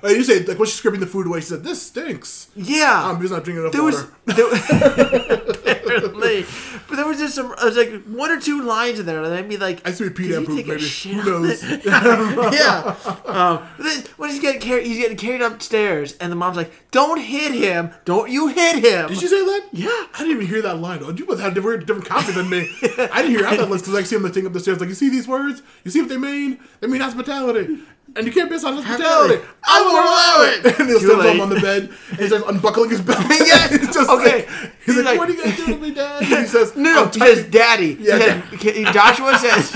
Uh, you say like when she's scraping the food away, she said this stinks. yeah. I'm just not drinking enough there was water. there, <laughs> <laughs> differently. But there was just some, uh, like one or two lines in there that made me like. I see Pete "Did and he poop maybe. Who knows? <laughs> yeah. Um, then when he's getting carried, he's getting carried upstairs, and the mom's like, "Don't hit him! Don't you hit him!" Did you say that? Yeah. I didn't even hear that line. Oh, you must have a different, different copy than me. I didn't hear that list because I see him the thing up the stairs. Like, you see these words? You see what they mean? They mean hospitality. And you can't piss on hospitality. I won't allow it. And he'll Too him on the bed. And he's like unbuckling his belt. <laughs> Yes. It's <laughs> just Okay. like, he's, He's like, like- what are you going to do to me, Dad? And he <laughs> says, No, no, he says daddy. Yeah, He Joshua says.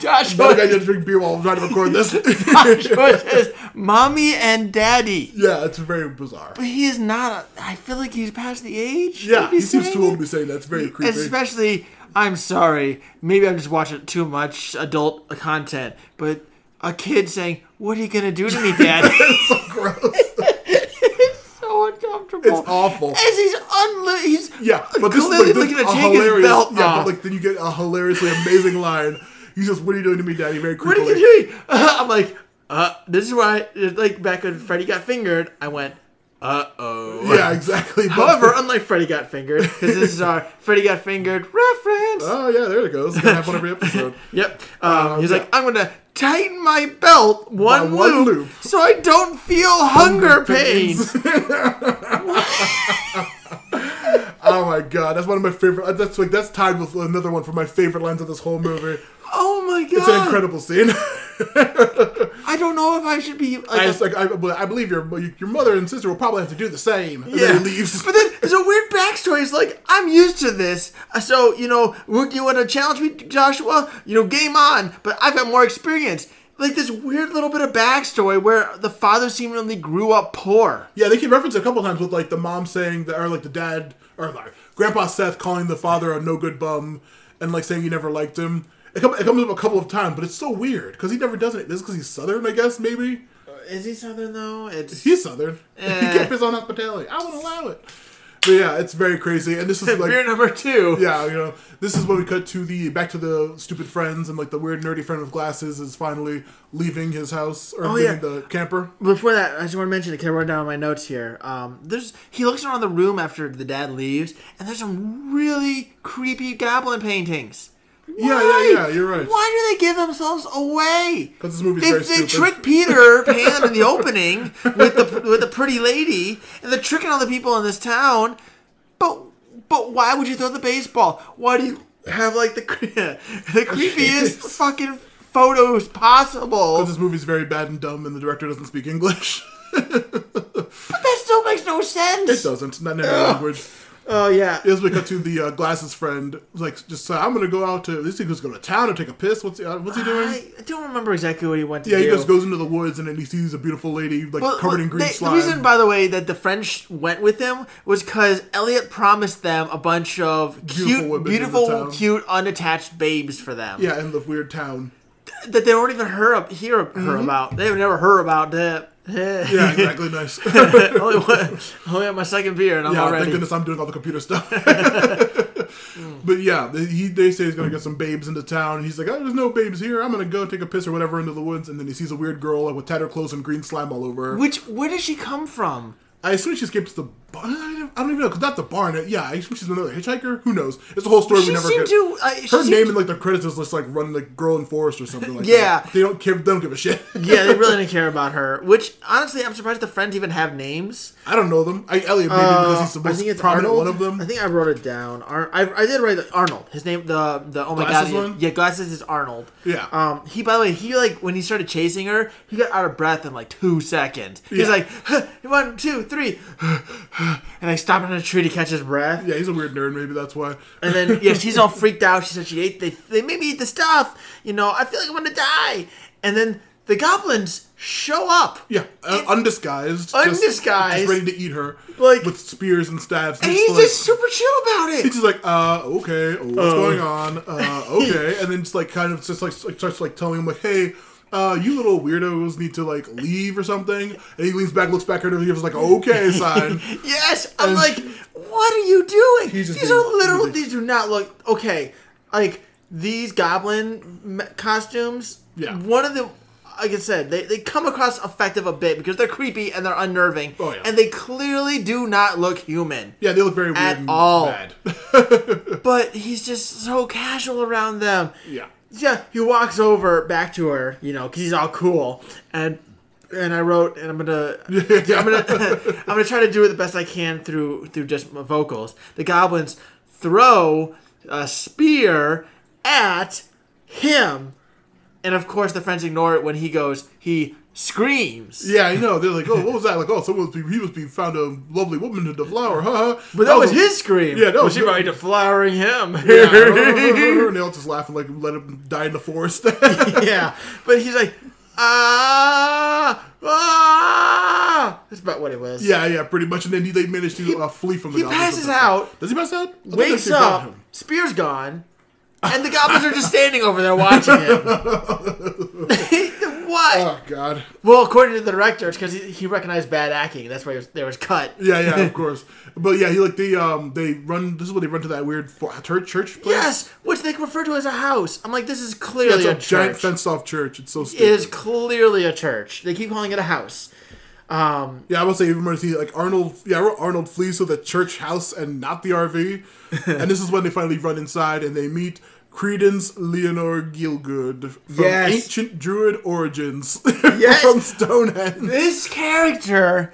Joshua, got to drink beer while I'm trying to record this. Joshua says, mommy and daddy. yeah, it's very bizarre. But he is not. A, I feel like he's past the age. Yeah, he seems too old to be saying that. It's very creepy. Especially, I'm sorry. Maybe I'm just watching too much adult content. But a kid saying, "What are you gonna do to me, <laughs> Daddy?" it's so gross. It's so uncomfortable. It's awful. As he's unli- he's Yeah, but this is like this, looking to a take his hilarious. belt yeah, off. but like then you get a hilariously amazing line. He says, "What are you doing to me, Daddy?" Very what are creepily. you doing? <laughs> I'm like, uh, this is why, like back when Freddy got fingered, I went, uh oh. Yeah, exactly. However, unlike Freddy got fingered, because this is our Freddy got fingered reference. oh yeah, there it goes. It's gonna happen every episode. <laughs> Yep. Um, he's yeah. like, I'm gonna tighten my belt one, one loop, loop. so I don't feel hunger, pains. <laughs> <laughs> oh my god, that's one of my favorite. That's like that's tied with another one for my favorite lines of this whole movie. Oh my god! It's an incredible scene. I don't know if I should be like. I, just, like, I, I believe your your mother and sister will probably have to do the same. And yeah. then he leaves. But then there's a weird backstory. It's like I'm used to this, Uh, so you know, would you want to challenge me, Joshua? You know, game on. But I've got more experience. Like this weird little bit of backstory where the father seemingly grew up poor. Yeah, they can reference it a couple times with like the mom saying that, or like the dad, or like Grandpa Seth calling the father a no good bum, and like saying he never liked him. It, come, it comes up a couple of times, but it's so weird because he never does it. This is because he's Southern, I guess. Maybe Is he southern though? It's he's Southern. Eh. <laughs> He kept his on hospitality. I won't allow it. But yeah, it's very crazy, and this is <laughs> like beer number two. yeah, you know, this is when we cut to the back to the stupid friends, and like the weird nerdy friend with glasses is finally leaving his house or Oh, leaving yeah. the camper. Before that, I just want to mention. I Can I run down my notes here? Um, there's he looks around the room after the dad leaves, and there's some really creepy goblin paintings. Yeah, yeah, yeah, you're right. Why do they give themselves away? 'Cause this movie's they, very they stupid. trick Peter Pan in the opening with the with the pretty lady, and they're tricking all the people in this town. But but why would you throw the baseball? Why do you have like the <laughs> the creepiest fucking photos possible? Because this movie's very bad and dumb, and the director doesn't speak English. <laughs> But that still makes no sense. it doesn't, not in any language. Oh yeah. We cut to the uh, glasses friend, like just say, I'm gonna go out to this. He goes to go to town to take a piss. What's he? Uh, what's he doing? I don't remember exactly what he went to yeah, do. he just goes into the woods and then he sees a beautiful lady like Well, covered well, in green they- slime. The reason, by the way, that the French went with him was because Elliot promised them a bunch of Beautiful cute, women in the beautiful, cute, unattached babes for them. yeah, in the weird town. That they don't even hear, hear her about. They've never heard about that. <laughs> Yeah, exactly. Nice. only, one, only on my second beer, and I'm Yeah, already. thank goodness I'm doing all the computer stuff. <laughs> <laughs> but yeah, they- he they say he's gonna get some babes into town, and he's like, "Oh, there's no babes here. I'm gonna go take a piss or whatever into the woods." And then he sees a weird girl like with tattered clothes and green slime all over her. Which where did she come from? I assume she escapes the. I don't even know because not the barn. Yeah, I assume she's another hitchhiker. Who knows? It's a whole story She we never get. to. Uh, her name to- in like the credits is just like run like girl in forest or something like Yeah. that. They don't care. They don't give a shit. yeah, they really <laughs> didn't care about her. Which honestly, I'm surprised the friends even have names. I don't know them. I Elliot maybe because he's the Uh, I think it's prominent Arnold. one of them. I think I wrote it down. Ar- I, I did write the, Arnold. His name, the the oh my Glasses god, one? yeah, glasses is Arnold. Yeah. Um, he by the way, he like when he started chasing her, he got out of breath in like two seconds. He's Yeah. like "Huh, one, two, three, <sighs> <laughs> <gasps> and I stopped on a tree to catch his breath. yeah, he's a weird nerd. Maybe that's why. And then yeah, she's all <laughs> freaked out. She said she ate they they made me eat the stuff. You know, I feel like I'm gonna die. And then the goblins show up. Yeah, uh, undisguised, Undisguised. just, ready to eat her, Like- with spears and staves. And He's he's like- just super chill about it. He's just like, uh, okay, what's going on? Uh, okay, <laughs> and then just like kind of just like like, starts like telling him like, hey, uh, you little weirdos need to like leave or something. And he leans back, looks back at her, and gives like, okay, <laughs> sign. Yes, I'm And- like, what are you doing? He's just These being- are literal. he's- These do not look okay. Like these goblin costumes. Yeah. One of the, like I said, they, they come across effective a bit because they're creepy and they're unnerving, Oh, yeah. and they clearly do not look human. Yeah, they look very weird At and all. bad. <laughs> But he's just so casual around them. yeah. Yeah, he walks over back to her, you know, because he's all cool, and and I wrote, and I'm gonna, I'm gonna, <laughs> I'm gonna try to do it the best I can through through just my vocals. The goblins throw a spear at him, and of course the friends ignore it when he goes. He screams. Yeah, I know. They're like, oh, what was that? Like, oh, someone was, he was being found a lovely woman in the flower, huh? But that was his scream. Yeah, that was was she good. probably deflowering him. <laughs> Yeah, <laughs> and they all just laughing, like, let him die in the forest. <laughs> yeah, but he's like, ah, ah. That's about what it was. yeah, yeah, pretty much. And then he, they managed to uh, flee from the he passes out, Does he pass out? I wakes up, him. spear's gone, and the goblins are just standing over there watching him. What? Oh, God. well, according to the director, it's because he, he recognized bad acting. That's why was, there was cut. Yeah, yeah, of <laughs> course. But yeah, he like they um they run. This is when they run to that weird church church place. Yes, which they refer to as a house. I'm like, this is clearly Yeah, a, it's a giant fenced off church. It's so It stupid. is clearly a church. They keep calling it a house. Um, Yeah, I would say even more see like Arnold. Yeah, Arnold flees to the church house and not the RV. <laughs> and this is when they finally run inside and they meet Creedence Leonore Gielgud from Yes. ancient Druid origins <laughs> Yes. from Stonehenge. this character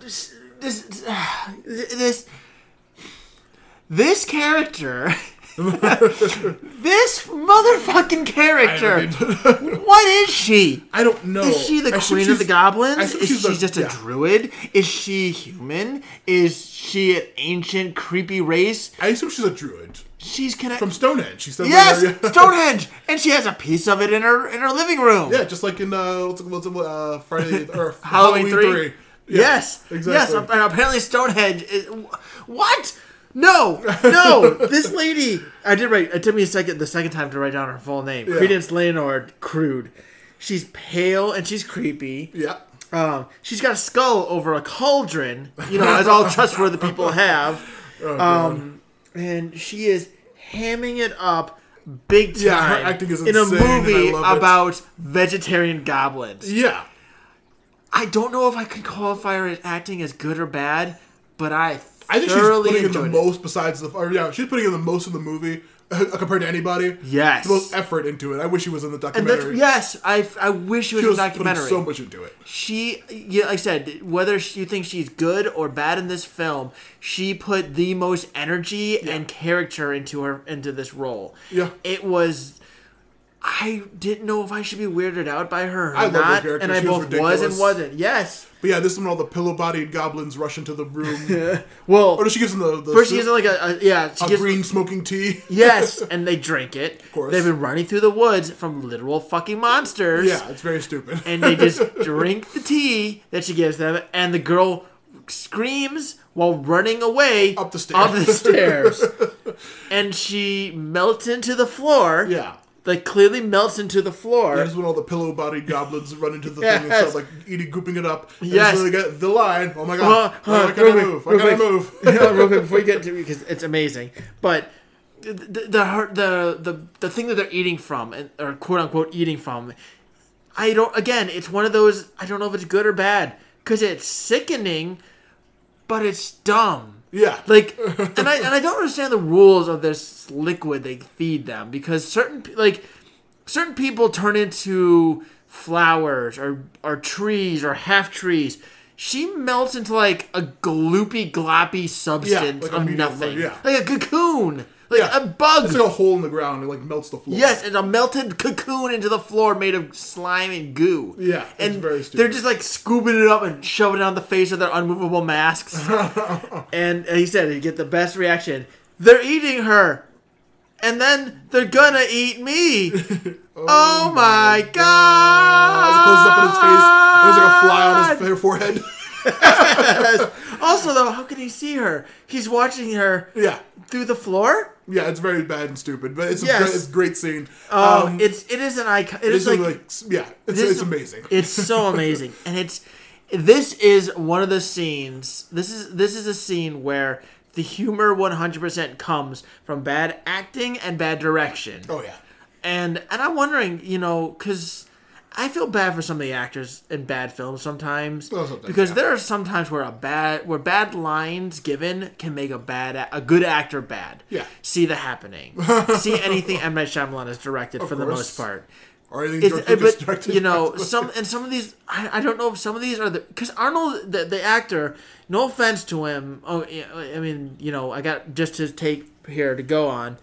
this this this, this character <laughs> this motherfucking character what is she I don't know. is she the I queen of the goblins is she's she a- just a yeah. druid is she human is she an ancient creepy race I assume she's a druid she's connected from Stonehenge. She said yes later, <laughs> yeah. stonehenge and she has a piece of it in her in her living room Yeah, just like in uh, what's what's uh Friday or <laughs> Halloween, 3? Yeah, yes. exactly. Yes. And apparently Stonehenge is. What? No. No. <laughs> this lady. I did write. It took me a second, the second time to write down her full name. Yeah. Creedence Leonard Crude. She's pale and she's creepy. Yeah. Um, she's got a skull over a cauldron, you know, as all <laughs> trustworthy people have. Oh. Um, and she is hamming it up big time Yeah, her acting is in a insane, and I movie about vegetarian goblins. yeah. I don't know if I can qualify her as acting as good or bad, but I I think she's putting in the it. most besides the or yeah, she's putting in the most of the movie uh, <laughs> compared to anybody. Yes. The most effort into it. I wish she was in the documentary. yes, I, I wish it was, she was a putting documentary. so much into it. she, yeah, like I said, whether she- you think she's good or bad in this film, she put the most energy and character into her into this role. Yeah. it was. I didn't know if I should be weirded out by her or I her not, character. and I She was both was and wasn't. Yes. But yeah, this is when all the pillow-bodied goblins rush into the room. <laughs> Well, or does she gives them the, the first she soup, gives her like a, a yeah, she a gives green smoking tea? <laughs> Yes, and they drink it. Of course. They've been running through the woods from literal fucking monsters. yeah, it's very stupid. And they just <laughs> drink the tea that she gives them, and the girl screams while running away Up the stairs. Up the stairs. and she melts into the floor. yeah. Like clearly melts into the floor. This is when all the pillow-bodied goblins run into the thing and Yes. start like eating, gooping it up. And Yes. so they get the line. Oh my Uh, god! uh, can real I quick, move? Why real can I quick. move? <laughs> Yeah, real quick before you get to because it's amazing. But the the the the, the thing that they're eating from and or quote unquote eating from, I don't. Again, it's one of those. I don't know if it's good or bad because it's sickening, but it's dumb. Yeah. Like, <laughs> and I and I don't understand the rules of this liquid they feed them because certain like certain people turn into flowers or or trees or half trees. She melts into like a gloopy gloppy substance like of nothing, yeah. like a cocoon, like Yeah. a bug. It's like a hole in the ground. It like melts the floor. Yes, it's a melted cocoon into the floor made of slime and goo. Yeah, it's and very stupid. they're just like scooping it up and shoving it on the face of their unmovable masks. <laughs> and he said he get the best reaction. They're eating her, and then they're gonna eat me. <laughs> Oh, oh, my god! As it closes up on his face, there's like a fly on his <laughs> forehead. Also, though, how can he see her? He's watching her yeah. through the floor. Yeah, it's very bad and stupid, but it's a Yes. great, it's a great scene. Oh, Um, it's it is an icon. It is like, like, yeah, it's, it's amazing. It's so <laughs> amazing, and it's this is one of the scenes. This is this is a scene where the humor 100% comes from bad acting and bad direction. oh yeah, And and I'm wondering, you know, because I feel bad for some of the actors in bad films sometimes Well, sometimes, because yeah. there are sometimes where a bad where bad lines given can make a bad a- good actor bad. Yeah. See the happening. <laughs> See anything M Night Shyamalan has directed for the most part. Or anything but directed. you know some and some of these I, I don't know if some of these are the because Arnold the, the actor no offense to him oh I mean you know I got just his take here to go on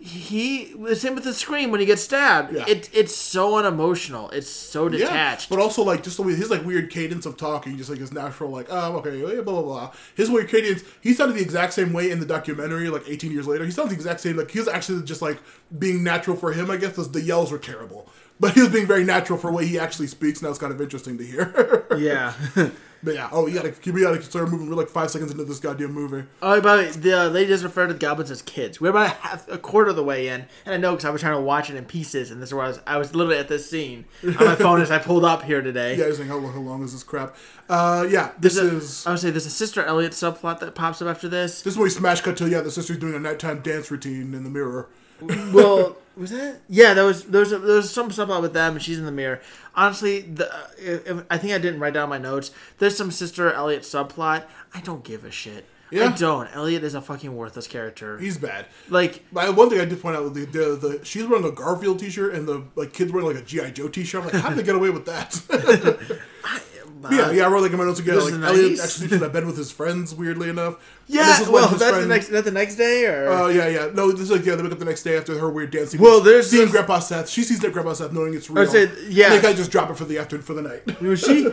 he the same with the scream when he gets stabbed Yeah. it it's so unemotional it's so Yeah, detached but also like just the way his like weird cadence of talking, just like his natural like, um, okay, blah blah blah. His weird cadence, he sounded the exact same way in the documentary. Like 18 years later, he sounds the exact same. Like he was actually just like being natural for him. I guess 'cause the yells were terrible, but he was being very natural for the way he actually speaks. Now it's kind of interesting to hear. <laughs> yeah <laughs> but yeah, oh, you gotta, we gotta start moving. We're like five seconds into this goddamn movie. Oh, by the way, the lady just referred to the goblins as kids. We're about a, half, a quarter of the way in, and I know because I was trying to watch it in pieces, and this is where I was. I was literally at this scene on my phone as I pulled up here today. Yeah, I was saying how long, how long is this crap? Uh, yeah, this a- is I would say there's a Sister Elliot subplot that pops up after this. this is where we smash cut to yeah, the sister's doing a nighttime dance routine in the mirror. well, <laughs> was that? Yeah, there was there was, there was some subplot with them, and she's in the mirror. Honestly, the uh, if, I think I didn't write down my notes. There's some Sister Elliot subplot. I don't give a shit. Yeah. I don't. Elliot is a fucking worthless character. He's bad. like one thing I did point out the, the the she's wearing a Garfield T-shirt and the like kids wearing like a GI Joe T-shirt. I'm like, how did they get away with that? <laughs> <laughs> yeah, yeah. I wrote like in my notes again. Like Elliot actually sleeps in a bed with his friends. Weirdly enough. Yeah. this is when Well, that's the next. That the next day, or Oh yeah, yeah. No, this is like yeah. They wake up the next day after her weird dancing. Well, there's seeing this- Grandpa Seth. She sees that Grandpa Seth, knowing it's real. I'd say, yeah. They kind of just drop it for the afternoon for the night. Well, she,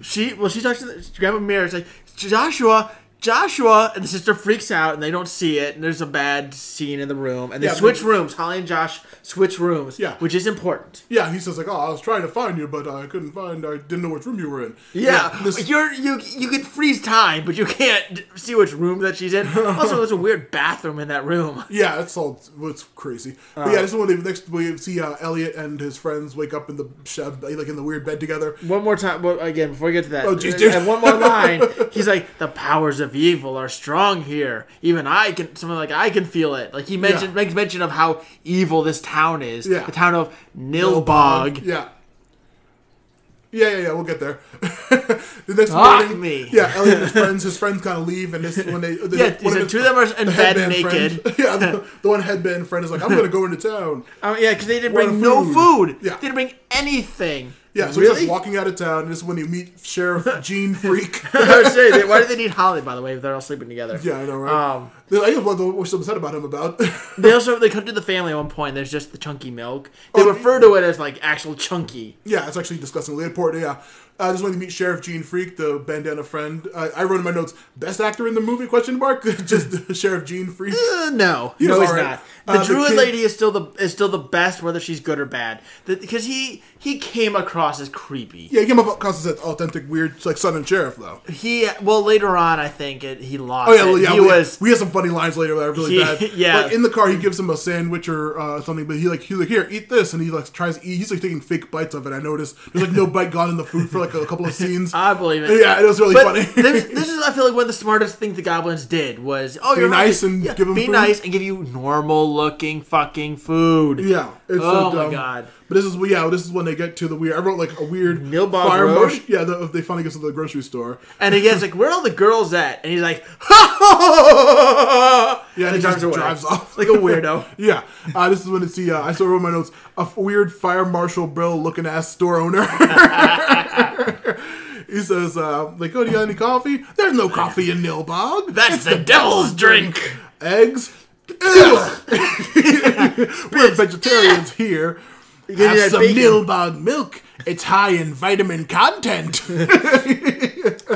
she, well, she talks to the grandma mirror. It's like Joshua, Joshua, and the sister freaks out, and they don't see it. And there's a bad scene in the room, and they Yeah, switch rooms. Holly and Josh switch rooms, Yeah. which is important. yeah, he says like, oh, I was trying to find you, but I couldn't find. I didn't know which room you were in. Yeah, this- you're you you can freeze time, but you can't see which room that she's in. <laughs> Also, there's a weird bathroom in that room. Yeah, it's all it's crazy. But Uh. yeah, this is when they next we see uh, Elliot and his friends wake up in the shed, like in the weird bed together. One more time, well, again, before we get to that, Oh, jeez, dude. and one more <laughs> line. He's like, "The powers of evil are strong here. Even I can, something like I can feel it." Like he mentioned, Yeah. makes mention of how evil this town is. Yeah. The town of Nilbog. Yeah. Yeah, yeah, yeah. We'll get there. <laughs> the next Fuck morning, me. yeah, Elliot and his <laughs> friends, his friends kind of leave, and this when they, <laughs> the, Yeah, one said two of them are in the bed naked. friend- yeah, the, the one headband friend is like, I'm going to go into town. Oh yeah, because they didn't bring a no food. food. Yeah. They didn't bring anything. Yeah, so he's just walking out of town. And this is when you meet Sheriff <laughs> Gene Freak. I was saying, they- why do they need Holly? By the way, if they're all sleeping together. yeah, I know, right? Um, I what we're so upset about him about. <laughs> They also they come to the family at one point. There's just the chunky milk. They Oh, refer to it as like actual chunky. Yeah, it's actually disgustingly important. Yeah, uh, just wanted to meet Sheriff Gene Freak, the bandana friend. Uh, I wrote in my notes, best actor in the movie? Question mark. <laughs> Just <laughs> Sheriff Gene Freak. Uh, no, He no, he's alright. not. The Uh, the druid kid- lady is still the is still the best, whether she's good or bad. Because he he came across as creepy. Yeah, he came across as authentic, weird, like Southern sheriff though. He well later on, I think it, he lost. Oh yeah, well, yeah. he we, was. we had some funny lines later that are really <laughs> He- bad. yeah. like in the car, he gives him a sandwich or uh, something, but he like he's like here, eat this, and he like tries to eat. He's like taking fake bites of it. I noticed there's like no bite gone in the food for like a couple of <laughs> scenes. I believe it. yeah, it was really But funny. this, this <laughs> is, I feel like, one of the smartest things the goblins did was, oh, you're nice right. and yeah, give 'em be food? nice and give you normal looking fucking food. Yeah, it's Oh so my dumb. God. But this is yeah, this is when they get to the weird. I wrote like a weird Nilbog fire Road? marshal. Yeah, the, they finally get to the grocery store. And again, it's like, where are all the girls at? And he's like, "Ha <laughs> Yeah, and and he he drives just drives off. like a weirdo. <laughs> Yeah, uh, this is when it's the uh, I still wrote in my notes a f- weird fire marshal Brill looking ass store owner. <laughs> he says uh, like, "Oh, do you got any coffee? There's no coffee in Nilbog. That's the devil's drink. Eggs. We're vegetarians here. Have some bacon. Nilbog milk. It's high in vitamin content. <laughs>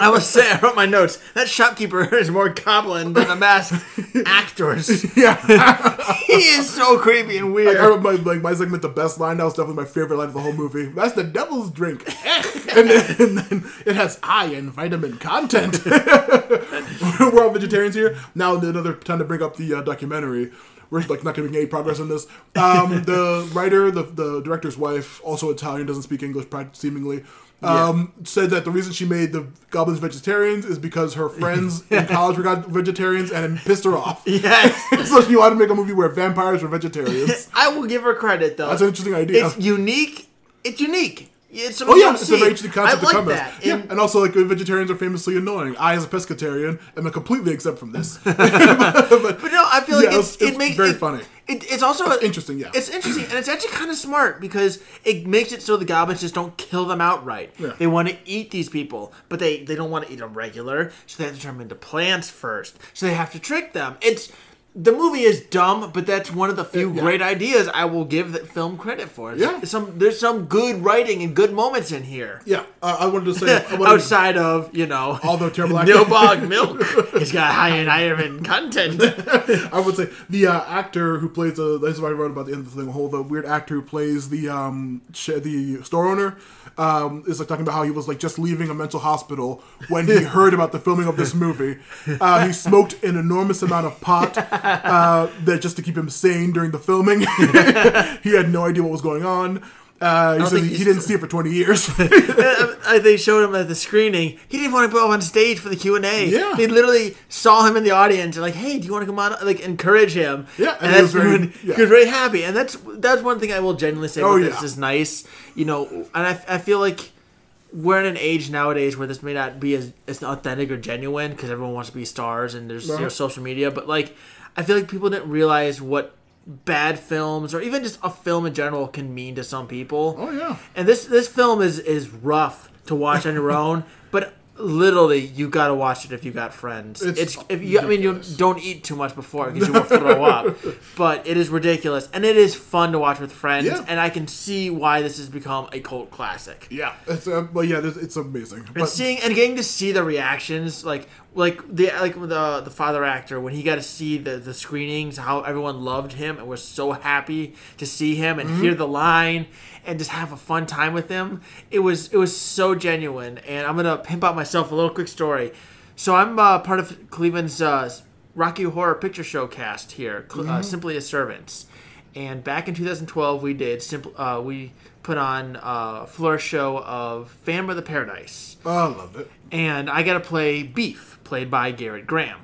I was saying, I wrote my notes. That shopkeeper <laughs> is more goblin than the masked actors. <laughs> yeah, He is so creepy and weird. I wrote my like my segment the best line. That was definitely my favorite line of the whole movie. That's the devil's drink, and, then, and then it has iron vitamin content. We're all vegetarians here. Now another time to bring up the uh, documentary. We're like not make any progress on this. Um, the <laughs> writer, the the director's wife, also Italian, doesn't speak English seemingly. Um, said that the reason she made the goblins vegetarians is because her friends <laughs> in college were got vegetarians and it pissed her off. <laughs> Yes. so she wanted to make a movie where vampires were vegetarians. I will give her credit though. That's an interesting idea. It's unique. It's unique. It's Oh yeah, it's a very interesting concept I to like come as. that. Yeah, And- and also like vegetarians are famously annoying. I, as a pescatarian, am completely exempt from this. <laughs> <laughs> but, But no, I feel like Yeah, it's, it's- it's it makes very it- funny. It, it's also It's interesting, yeah. It's interesting, and it's actually kind of smart because it makes it so the goblins just don't kill them outright. Yeah. They want to eat these people, but they they don't want to eat them regular, so they have to turn them into plants first. So they have to trick them. It's the movie is dumb, but that's one of the few Yeah. great ideas I will give the film credit for. Yeah. some there's some good writing and good moments in here. yeah, uh, I wanted to say wanted <laughs> Outside of you know the terrible. <laughs> Nilbog milk, <laughs> it's got high in iron content. I would say the uh, actor who plays the that's what I wrote about the end of the thing. Whole the weird actor who plays the um the store owner um is like talking about how he was like just leaving a mental hospital when he <laughs> heard about the filming of this movie. Uh, he smoked an enormous amount of pot uh, that just to keep him sane during the filming. <laughs> he had no idea what was going on. Uh, he said he, he didn't <laughs> see it for twenty years. <laughs> uh, they showed him at the screening. He didn't want to go up on stage for the Q and A. Yeah. they literally saw him in the audience and like, hey, do you want to come on? Like, encourage him. Yeah, and and, he was very- when <laughs> yeah. he was very happy. And that's that's one thing I will genuinely say. Oh, about this is nice. You know, and I, I feel like we're in an age nowadays where this may not be as, as authentic or genuine because everyone wants to be stars and there's you know, social media. But like, I feel like people didn't realize what bad films or even just a film in general can mean to some people. Oh, yeah. And this this film is is rough to watch on your <laughs> own, but literally you got to watch it if you got friends. It's, It's if you I mean you don't eat too much before because you will throw up. <laughs> But it is ridiculous and it is fun to watch with friends Yeah. and I can see why this has become a cult classic. yeah, it's uh, well, yeah, it's, it's amazing. And But seeing and getting to see the reactions, like like the like the the father actor when he got to see the the screenings, how everyone loved him and was so happy to see him and hear the line and just have a fun time with them. It was it was so genuine. And I'm gonna pimp out myself a little quick story. So I'm uh, part of Cleveland's uh, Rocky Horror Picture Show cast here, Cl- uh, Simply as Servants. And back in 2012, we did simple. Uh, we put on a floor show of Phantom of the Paradise oh, I loved it. and I got to play Beef, played by Gerrit Graham.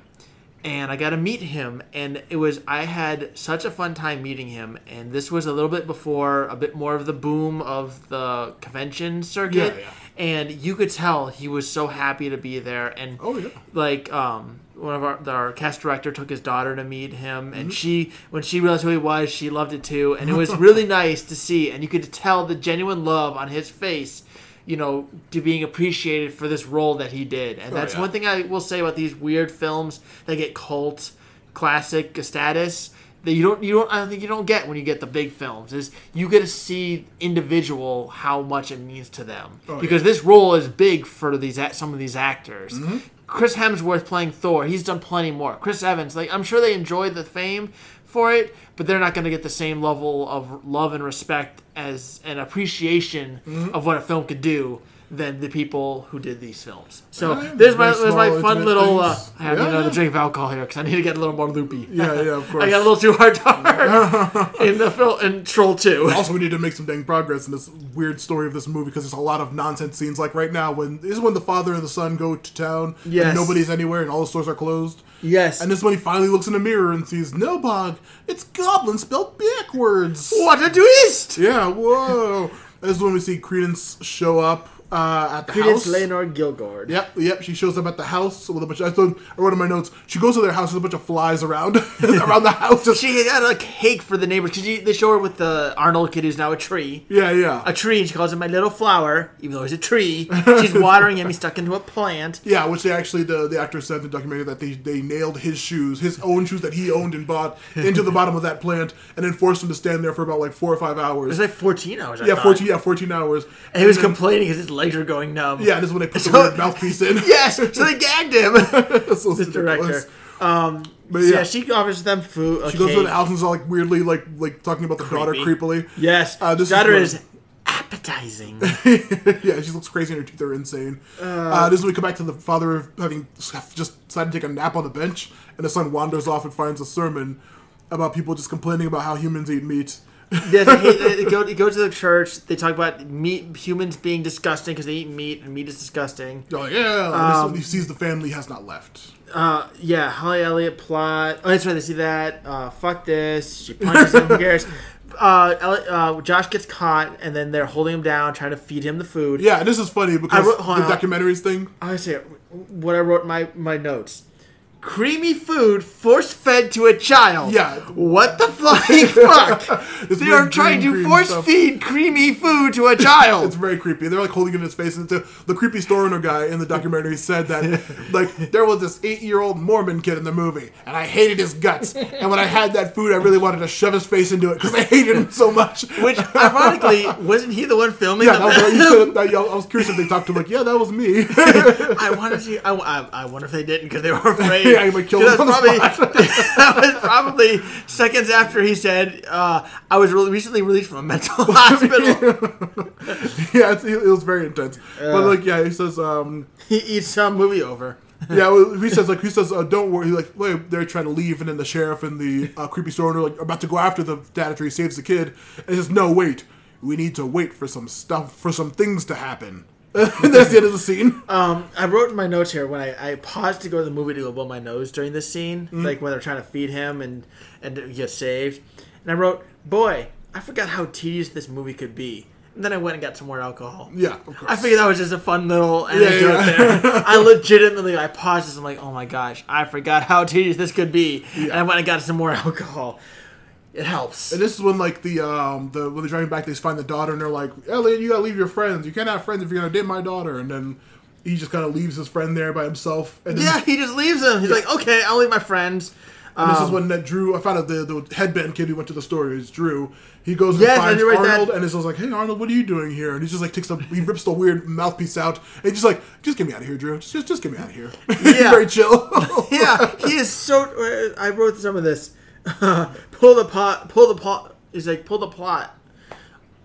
And I got to meet him, and it was I had such a fun time meeting him. And this was a little bit before a bit more of the boom of the convention circuit, Yeah, yeah. and you could tell he was so happy to be there. And Oh, yeah. like um, one of our our cast director took his daughter to meet him, Mm-hmm. and she when she realized who he was, she loved it too, and it was <laughs> really nice to see, and you could tell the genuine love on his face. You know, to being appreciated for this role that he did, and that's Oh, yeah. one thing I will say about these weird films that get cult classic status that you don't you don't I don't think you don't get when you get the big films is you get to see individual how much it means to them Oh, because yeah. this role is big for these some of these actors. Mm-hmm. Chris Hemsworth playing Thor, he's done plenty more. Chris Evans, like I'm sure they enjoy the fame for it, but they're not going to get the same level of love and respect as an appreciation Mm-hmm. of what a film could do than the people who did these films. So Yeah, there's my there's my fun little. Uh. I have Yeah, another yeah. drink of alcohol here because I need to get a little more loopy. Yeah, yeah, of course. <laughs> I got a little too hard to <laughs> in the film in Troll Two. also we need to make some dang progress in this weird story of this movie because there's a lot of nonsense scenes like right now when this is when the father and the son go to town Yes. and nobody's anywhere and all the stores are closed Yes. and this when he finally looks in the mirror and sees Nilbog it's goblin spelled backwards what a twist! yeah whoa this is when we see Creedence show up uh, at the Creedence house Leonard Gilgord. Yep, yep. She shows up at the house with a bunch. Of, I, thought, I wrote in my notes. She goes to their house with a bunch of flies around <laughs> around the house. Just She got a cake for the neighbors because they show her with the Arnold kid who's now a tree. yeah, yeah. A tree, and she calls him my little flower, even though he's a tree. She's <laughs> watering him. He's stuck into a plant. Yeah, which they actually the the actor said in the documentary that they they nailed his shoes, his own shoes that he owned and bought, into the bottom of that plant, and then forced him to stand there for about like four or five It hours. was like 14 hours. I yeah, thought. fourteen. Yeah, fourteen hours. And he was then- complaining because his legs were going numb. Yeah, this is when they put the weird mouthpiece in. <laughs> Yes, so they gagged him. <laughs> So this director. Um, But so yeah. yeah. she offers them food. She goes to cake. the house and is all like weirdly like like talking about the daughter creepily. Yes, Uh, this is daughter what- is, appetizing. <laughs> yeah, she looks crazy and her teeth are insane. Uh, this is when we come back to the father having just decided to take a nap on the bench, and the son wanders off and finds a sermon about people just complaining about how humans eat meat. Yeah, they, go they go to the church. They talk about meat, humans being disgusting because they eat meat, and meat is disgusting. You're yeah. this he sees the family has not left. Uh, yeah, Holly Elliott plot. Oh, that's right. They see that. Uh, fuck this. She punches him. Who cares? <laughs> uh, uh, Josh gets caught, and then they're holding him down, trying to feed him the food. Yeah, and this is funny because wrote- the on. documentaries thing. I say what I wrote in my my notes. Creamy food force fed to a child. Yeah. What the flying fuck? <laughs> They are trying to force stuff. feed creamy food to a <laughs> child. It's very creepy. They're like holding it in his face. And the, the creepy store owner guy in the documentary said that, <laughs> like, there was this eight year old Mormon kid in the movie, and I hated his guts. And when I had that food, I really wanted to shove his face into it because I hated him so much. Which, ironically, wasn't he the one filming yeah, the that was, said, I was curious if they talked to him, like, yeah, that was me. I wanted to. I, I, I wonder if they didn't because they were afraid. Yeah, he might <laughs> kill That him was on the probably, <laughs> that was probably seconds after he said, uh, "I was re- recently released from a mental <laughs> hospital." yeah, it's, it was very intense. But, like, yeah, he says, um, he eats some movie over. Yeah, well, he says like he says, uh, "Don't worry." He's Like, wait, they're trying to leave, and then the sheriff and the uh, creepy store owner like are about to go after the dad after he saves the kid. And he says, "No, wait, we need to wait for some stuff, for some things to happen." <laughs> that's the end of the scene. Um, I wrote in my notes here when I, I paused to go to the movie to go blow my nose during this scene, Mm-hmm. like when they're trying to feed him and and get saved. And I wrote, "Boy, I forgot how tedious this movie could be." And then I went and got some more alcohol. yeah, of course. I figured that was just a fun little anecdote yeah. there. <laughs> I legitimately, I paused this. I'm like, oh my gosh, I forgot how tedious this could be, and I went and got some more <laughs> alcohol. It helps. and this is when like the um the when they're driving back, they find the daughter, and they're like, "Elliot, you gotta leave your friends. You can't have friends if you're gonna date my daughter." And then he just kind of leaves his friend there by himself. And then yeah, he just leaves him. He's like, okay, I'll leave my friends. And this is Um, when that Drew. I found out the, the headband kid who went to the store is Drew. He goes and Yes, finds right Arnold, that- and is like, "Hey Arnold, what are you doing here?" And he just like takes a he rips the weird mouthpiece out, and he's just like, "Just get me out of here, Drew. Just just, just get me out of here." He's <laughs> Yeah. very chill. <laughs> yeah, he is so. <laughs> I wrote some of this. <laughs> pull the pot. Pull the pot. He's like, pull the plot.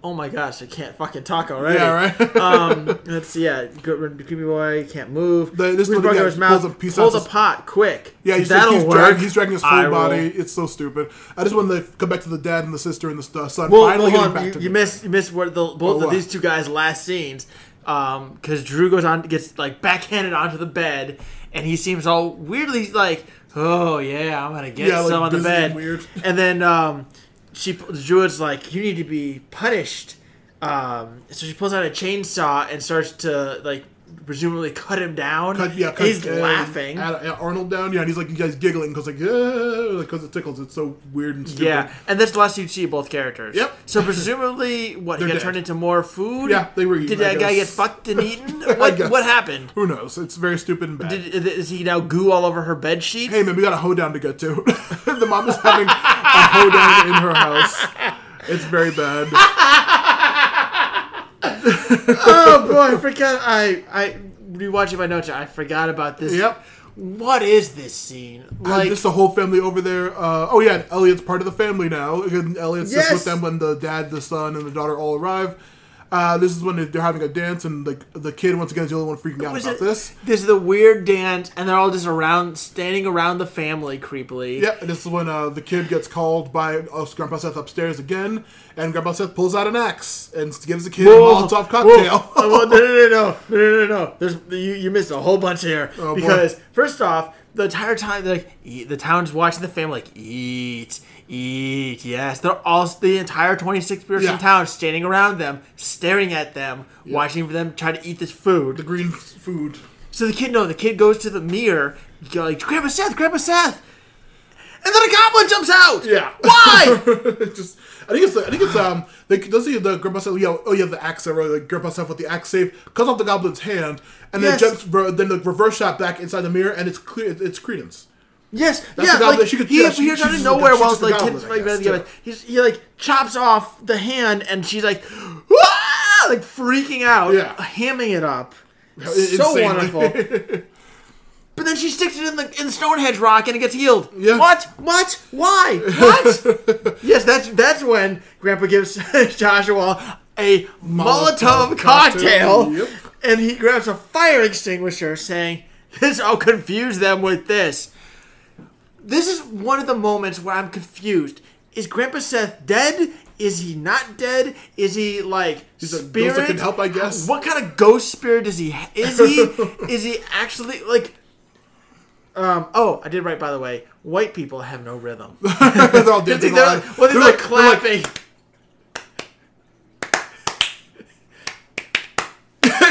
Oh my gosh, I can't fucking talk already. yeah, right. <laughs> um, <laughs> let's see. yeah, good creepy boy can't move. The- this little guy his mouth. pulls a piece Pull out the his- pot quick. yeah, he's, that'll he's, work. dragging, he's dragging his full body. It's so stupid. I just want to come back to the dad and the sister and the son Well, finally on, back you, to you missed you missed what the both Oh, of these two guys' last scenes. Um, because Drew goes on gets like backhanded onto the bed, and he seems all weirdly like, oh yeah, I'm gonna get Yeah, like some on the bed. and weird. <laughs> And then um, she Druid's like, you need to be punished. Um, so she pulls out a chainsaw and starts to like presumably cut him down. Cut, yeah, cut, he's uh, laughing. Uh, Arnold down, yeah, and he's like, you guys giggling because like, because it tickles. It's so weird and stupid. Yeah, and that's the last you see both characters. Yep. So presumably, what he got dead. turned into more food? Yeah, they were eaten, Did that guy get fucked and eaten? <laughs> What what happened? Who knows? It's very stupid and bad. Did, is he now goo all over her bed sheets? Hey man, we got a hoedown to get to. <laughs> the mom is having a hoedown in her house. It's very bad. <laughs> oh boy, I forgot. I I rewatching my notes. I forgot about this. Yep. What is this scene? Like just the whole family over there. Uh, oh yeah, Elliot's part of the family now. Elliot's just with them when the dad, the son, and the daughter all arrive. Uh, this is when they're having a dance, and like the kid once again is the only one freaking out about it, this. This is the weird dance, and they're all just around, standing around the family creepily. Yeah, and this is when uh, the kid gets called by uh, Grandpa Seth upstairs again, and Grandpa Seth pulls out an axe and gives the kid whoa, a Molotov cocktail. Oh, well, no, no, no, no, no, no, no. There's you, you missed a whole bunch here oh, because boy. first off, the entire time, like the town's watching the family, like eat eat. Yes, they're all the entire 26 person Yeah. town standing around them, staring at them, watching for them try to eat this food. the green f- food. So the kid, no, the kid goes to the mirror, like, Grandpa Seth, Grandpa Seth, and then a goblin jumps out. Yeah. Why? <laughs> Just I think it's I think it's um they does he the Grandpa Seth yeah oh yeah the axe arrow like Grandpa Seth with the axe save cuts off the goblin's hand and then jumps then the reverse shot back inside the mirror and it's clear it's Creedence. Yes, That's yeah, the like She could- he, yeah, she- appears out of nowhere while like kids I fighting guess, together. too. He's, he like chops off the hand, and she's like, "Wah!" like freaking out, Yeah. hamming it up. So insanely. wonderful. <laughs> But then she sticks it in the in Stonehenge rock and it gets healed. Yeah. What? What? Why? What? <laughs> yes, that's that's when Grandpa gives <laughs> Joshua a Molotov, Molotov cocktail, cocktail, yep. and he grabs a fire extinguisher, saying, "This I'll confuse them with this." This is one of the moments where I'm confused. Is Grandpa Seth dead? Is he not dead? Is he like He's a ghost spirit? can help, I guess. What kind of ghost spirit is he? Is he? <laughs> is he actually like? Um. Oh, I did right by the way. White people have no rhythm. <laughs> they're all <laughs> dancing They're, well, they're, They're like like- they're like-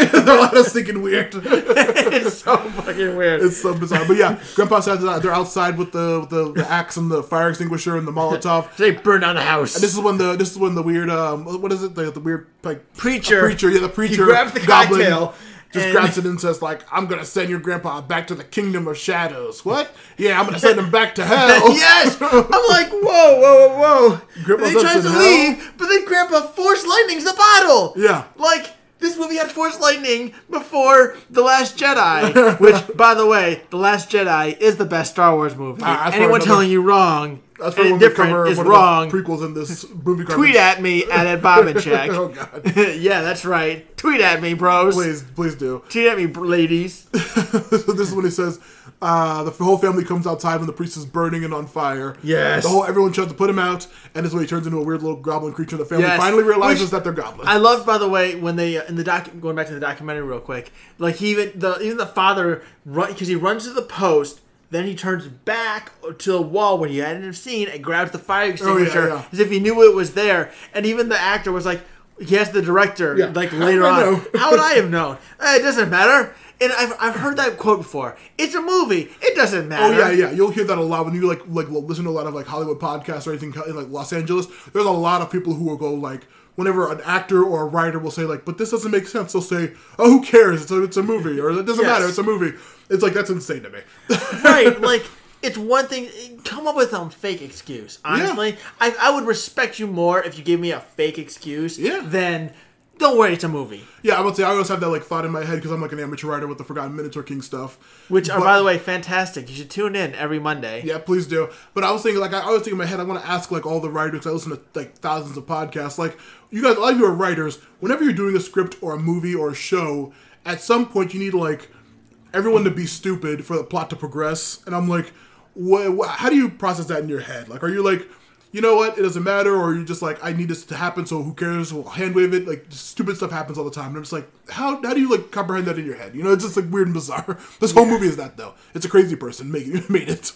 <laughs> They're a lot of thinking weird. <laughs> it's so fucking weird. It's so bizarre. But yeah, Grandpa says that they're outside with the, the the axe and the fire extinguisher and the Molotov. <laughs> they burn down the house. And this is when the this is when the weird um what is it the, the weird like Preacher. preacher yeah the preacher grabs the goblin cocktail just and- grabs it and says like I'm gonna send your grandpa back to the kingdom of shadows what yeah I'm gonna send him back to hell yes, I'm like, whoa, whoa, whoa, whoa. Grandpa's they tries to hell? leave, but then Grandpa force lightnings the bottle. Yeah. like this movie had force lightning before the Last Jedi, <laughs> which, by the way, the Last Jedi is the best Star Wars movie. Ah, that's Anyone for telling you wrong that's and when we different cover is one of the wrong. prequels in this movie Tweet at me at Ed Bobbincheck. <laughs> oh god <laughs> yeah, that's right. Tweet at me, bros. please please do Tweet at me, br- ladies. this is when he says uh, the whole family comes outside when the priest is burning and on fire. Yes. The whole everyone tries to put him out, and this is when he turns into a weird little goblin creature. The family Yes. finally realizes Which- that they're goblins. I love, by the way, when they uh, in the doc going back to the documentary real quick. Like he even the even the father run because he runs to the post, then he turns back to the wall where he hadn't seen and grabs the fire extinguisher yeah. as if he knew it was there. And even the actor was like, he asked the director Yeah. like later <laughs> on, how would I have known? Eh, it doesn't matter. And I've, I've heard that quote before. It's a movie. It doesn't matter. Oh yeah, yeah. You'll hear that a lot when you like like listen to a lot of like Hollywood podcasts or anything in like Los Angeles. There's a lot of people who will go like whenever an actor or a writer will say like, "But this doesn't make sense," they'll say, "Oh, who cares? It's a, it's a movie," or "It doesn't Yes. matter. It's a movie." It's like that's insane to me. <laughs> right <laughs> like it's one thing come up with some fake excuse honestly I, I would respect you more if you gave me a fake excuse Yeah. than don't worry it's a movie yeah, I would say I always have that like thought in my head because I'm like an amateur writer with the Forgotten Minotaur King stuff. which are by the way fantastic you should tune in every monday Yeah, please do. But I was thinking, like, I was thinking in my head, I want to ask, like, all the writers. I listen to like thousands of podcasts. Like, you guys, a lot of you are writers. Whenever you're doing a script or a movie or a show, at some point you need like everyone to be stupid for the plot to progress. And I'm like, what, what? How do you process that in your head? Like, are you like, you know what? It doesn't matter, or you're just like, I need this to happen, so who cares? We'll hand wave it. Like, stupid stuff happens all the time. And I'm just like, how how do you like comprehend that in your head? You know, it's just like weird and bizarre. <laughs> This whole movie is that though. It's a crazy person made <laughs> made it.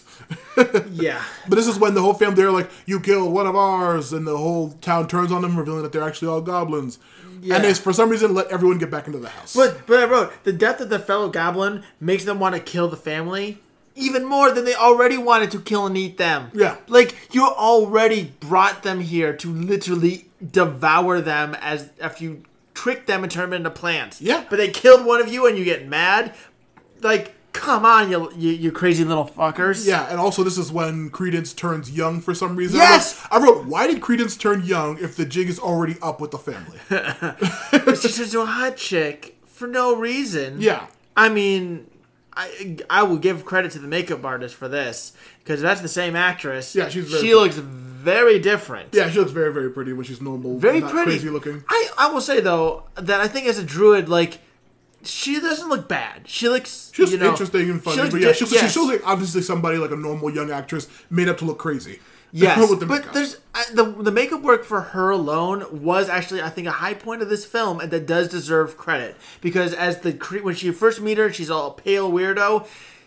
<laughs> yeah But this is when the whole family they're like, "You killed one of ours," and the whole town turns on them, revealing that they're actually all goblins. Yeah. And they, for some reason, let everyone get back into the house. but but i wrote the death of the fellow goblin makes them want to kill the family even more than they already wanted to kill and eat them Yeah. like you already brought them here to literally devour them as after you tricked them and turned them into plants Yeah. but they killed one of you and you get mad like come on you you, you crazy little fuckers yeah, and also this is when Creedence turns young for some reason. Yes! I wrote, I wrote, why did Creedence turn young if the jig is already up with the family? she turns into a hot chick for no reason yeah, I mean, I I will give credit to the makeup artist for this because that's the same actress. Yeah, she's very she pretty. looks very different. yeah, she looks very, very pretty when she's normal, very not pretty. crazy looking. I I will say though that I think as a druid, like she doesn't look bad. She looks She's you know, interesting and funny, she looks but yeah, di- she's, yes. like obviously somebody like a normal young actress made up to look crazy. Yes, <laughs> the but makeup. there's the the makeup work for her alone was actually I think a high point of this film, and that does deserve credit because as the when she first meet her, she's all pale weirdo.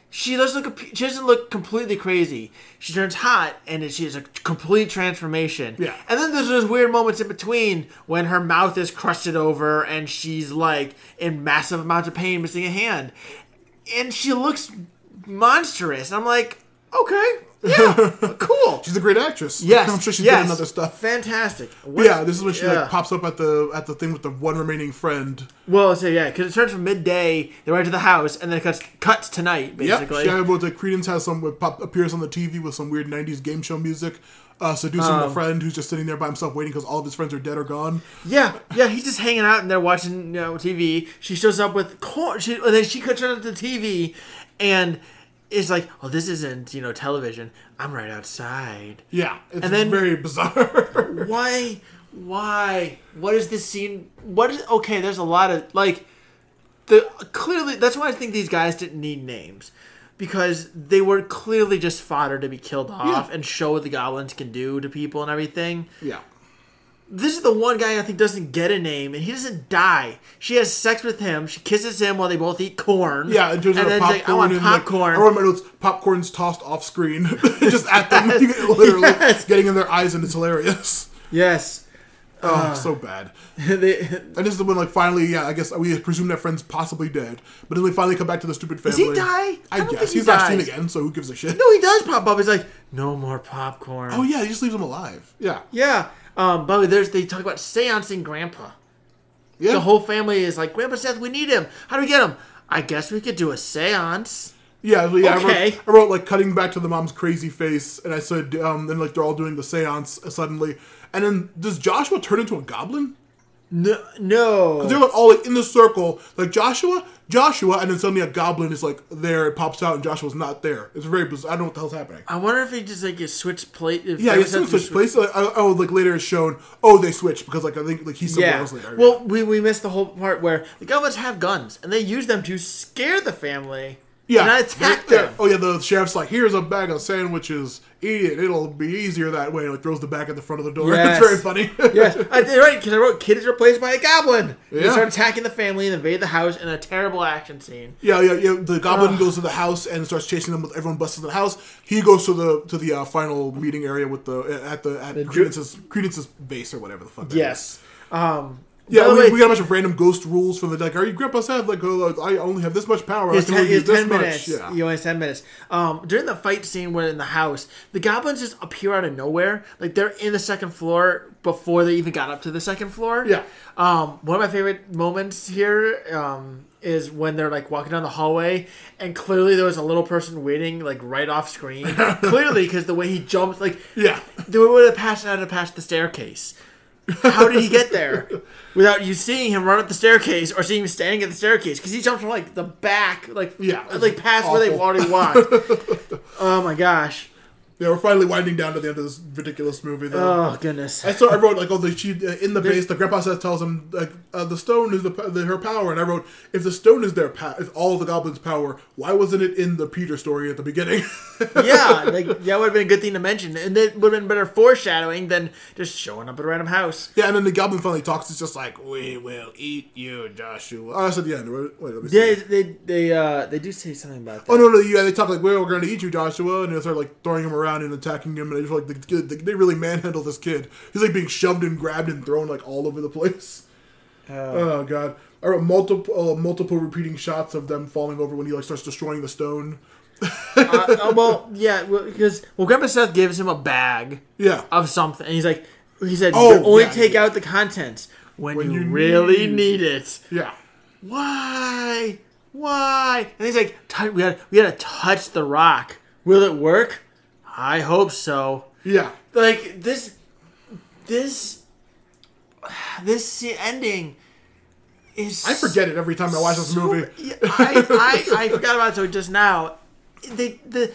She doesn't look she doesn't look completely crazy. She turns hot, and she has a complete transformation. Yeah. and then there's those weird moments in between when her mouth is crusted over, and she's like in massive amounts of pain, missing a hand, and she looks monstrous. I'm like, okay, yeah, <laughs> cool. she's a great actress. Yes, I'm sure she's yes. done other stuff. Fantastic. But yeah, this is when she Yeah. like pops up at the at the thing with the one remaining friend. Well, so yeah, because it turns from midday, they right to the house, and then it cuts cuts to night, Yep. basically. Yeah, well, the Creedence has some pop appears on the TV with some weird '90s game show music, uh, seducing Oh. the friend who's just sitting there by himself waiting because all of his friends are dead or gone. yeah, yeah, he's just hanging out and they're watching you know TV. She shows up with corn. She and then she cuts on the TV, and is like, "Oh, this isn't you know television. I'm right outside." Yeah, it's And then- very bizarre. <laughs> why why what is this scene what is okay there's a lot of like the clearly that's why i think these guys didn't need names because they were clearly just fodder to be killed off Yeah. and show what the goblins can do to people and everything yeah, this is the one guy i think doesn't get a name and he doesn't die she has sex with him she kisses him while they both eat corn yeah. Terms and then popcorn, like, i want and, like, popcorn I wrote my notes. Popcorn's tossed off screen, <laughs> just at them, <laughs> literally Yes. getting in their eyes, and it's hilarious. yes Oh, uh, so bad. <laughs> They- And this is when, like, finally, yeah, I guess we presume that friend's possibly dead. But then we finally come back to the stupid family. Does he die? I I, guess. he He's not seen again, so who gives a shit? no, he does pop up. He's like, no more popcorn. Oh, yeah, he just leaves him alive. Yeah. yeah. Um, but there's they talk about seancing Grandpa. Yeah. The whole family is like, Grandpa Seth, we need him. How do we get him? I guess we could do a seance. Yeah, yeah. I, Okay. wrote, I wrote like cutting back to the mom's crazy face, and I said, um, then like they're all doing the seance uh, suddenly, and then does Joshua turn into a goblin? No, no. They're like all like in the circle, like Joshua, Joshua, and then suddenly a goblin is like there, it pops out, and Joshua's not there. It's very bizarre. I don't know what the hell's happening. I wonder if he just like a switch plate. If Yeah, it's Seth switch place. Like, oh, like later it's shown. Oh, they switched because like I think like he's somewhere Yeah. else later. Well, we, we missed the whole part where the goblins have guns and they use them to scare the family. Yeah, And not attack yeah. them. Oh yeah, the sheriff's like, here's a bag of sandwiches. Eat it. It'll be easier that way. And like throws the bag at the front of the door. <laughs> Yes. it's very funny. <laughs> yes, I did right because I wrote "kid is replaced by a goblin." They Yeah. start attacking the family and invade the house in a terrible action scene. Yeah, yeah, yeah. The goblin Ugh. goes to the house and starts chasing them. With everyone busts the house. He goes to the to the uh, final meeting area with the at the at Ju- Creedence's Creedence's base or whatever the fuck. that is. Yes. Um, Yeah, we, way, we got a bunch of random ghost rules from the deck. Are you Grandpa said like oh, I only have this much power. I can ten, only use it's this 10 much. minutes. Yeah. You only have 10 minutes. Um, during the fight scene where in the house, the goblins just appear out of nowhere. Like they're in the second floor before they even got up to the second floor. Yeah. Um, one of my favorite moments here um, is when they're like walking down the hallway and clearly there was a little person waiting like right off screen. <laughs> clearly because the way he jumps, like Yeah. they would have passed out of past the staircase. How did he get there without you seeing him run up the staircase or seeing him standing at the staircase? Because he jumped from like the back, like Yeah, like past where they've already walked. <laughs> oh my gosh! Yeah, we're finally winding down to the end of this ridiculous movie. Though. Oh goodness! I saw I wrote like oh the she uh, in the base the grandpa says tells him like uh, the stone is the, the her power and I wrote if the stone is their pa- if all the goblins power why wasn't it in the Peter story at the beginning <laughs> yeah, like that would have been a good thing to mention, and it would have been better foreshadowing than just showing up at a random house. yeah and then the goblin finally talks it's just like we will eat you Joshua oh that's at the end wait, wait let me see Yeah, they they uh they do say something about that. Oh no no yeah they talk like well, we're going to eat you Joshua and they start like throwing him around and attacking him and they just like the kid they, they really manhandle this kid he's like being shoved and grabbed and thrown like all over the place oh god I wrote multiple uh, multiple repeating shots of them falling over when he like starts destroying the stone uh, uh, well, <laughs> yeah, because well, Grandpa Seth gives him a bag yeah of something, and he's like, he said, Oh, only yeah, take yeah. out the contents when, When you, you really need- need it." yeah Why? Why? And he's like, "We got, we got to touch the rock. Will it work? I hope so." yeah Like this, this, this ending is. I forget it every time I watch this movie <laughs> I, I, I <laughs> forgot about it so just now. They the,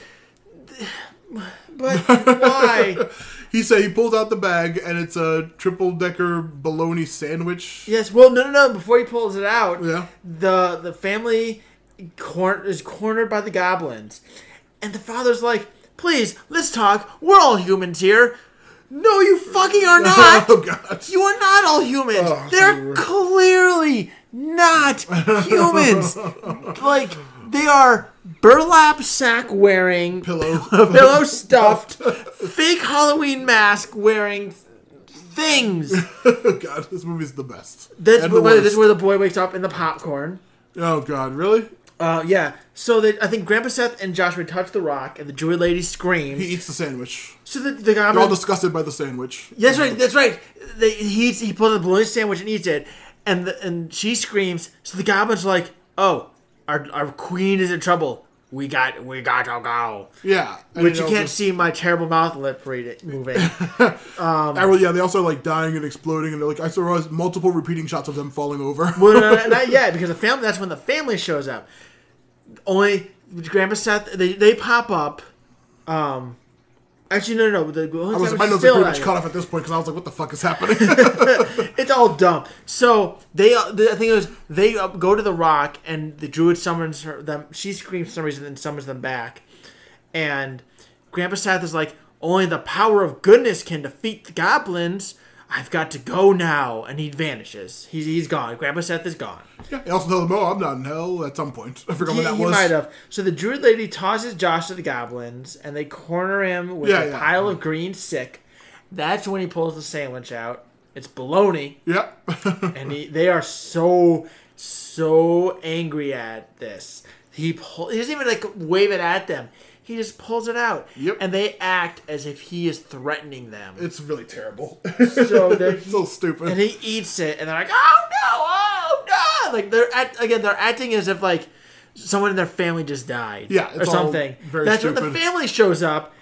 the but why? <laughs> he said he pulls out the bag and it's a triple decker bologna sandwich Yes. Well, no, no, no. Before he pulls it out, Yeah. the the family cor- is cornered by the goblins, and the father's like, "Please, let's talk. We're all humans here." No, you fucking are <laughs> oh, not. oh god You are not all humans. Oh, They're clearly not <laughs> humans. like they are burlap sack wearing, Pillow. <laughs> pillow stuffed, fake Halloween mask wearing things. oh god this movie's the best That's where, this is where the boy wakes up in the popcorn. oh god really Uh, yeah. So they, I think Grandpa Seth and Joshua touch the rock, and the Jewy lady screams. he eats the sandwich so the, the they're all disgusted by the sandwich That's right. That's right. They, he eats, he pulls a bologna sandwich and eats it, and the, and she screams. So the goblin's like, "Oh, our, our queen is in trouble. We got we got to go." yeah Which you can't just- see my terrible mouth lip read it moving. <laughs> Really, yeah, they also like dying and exploding, and they're like I saw multiple repeating shots of them falling over. well, no, <laughs> not yet because the family. That's when the family shows up. Only Grandpa Seth. They they pop up. Um, actually, no, no, no. The only I was my nose pretty much cut off at this point because I was like, "What the fuck is happening?" <laughs> it's all dumb. So they, uh, the, I think it was they uh, go to the rock, and the druid summons her, them. She screams for some reason, and summons them back. And Grandpa Seth is like, "Only the power of goodness can defeat the goblins. I've got to go now." And he vanishes. He's he's gone. Grandpa Seth is gone. yeah, he also tells them, "Oh, I'm not in hell." At some point, I forgot He, when that he was. might have. So the druid lady tosses Josh to the goblins, and they corner him with Yeah, a yeah. pile of green sick. That's when he pulls the sandwich out. it's baloney, Yep. <laughs> and he, they are so so angry at this. He pull, he doesn't even like wave it at them. He just pulls it out, Yep. and they act as if he is threatening them. it's really terrible. So they're- <laughs> so stupid. and he eats it, and they're like, "Oh no! Oh no!" Like they're act, again, they're acting as if like someone in their family just died, Yeah, or something. very That's when the family shows up,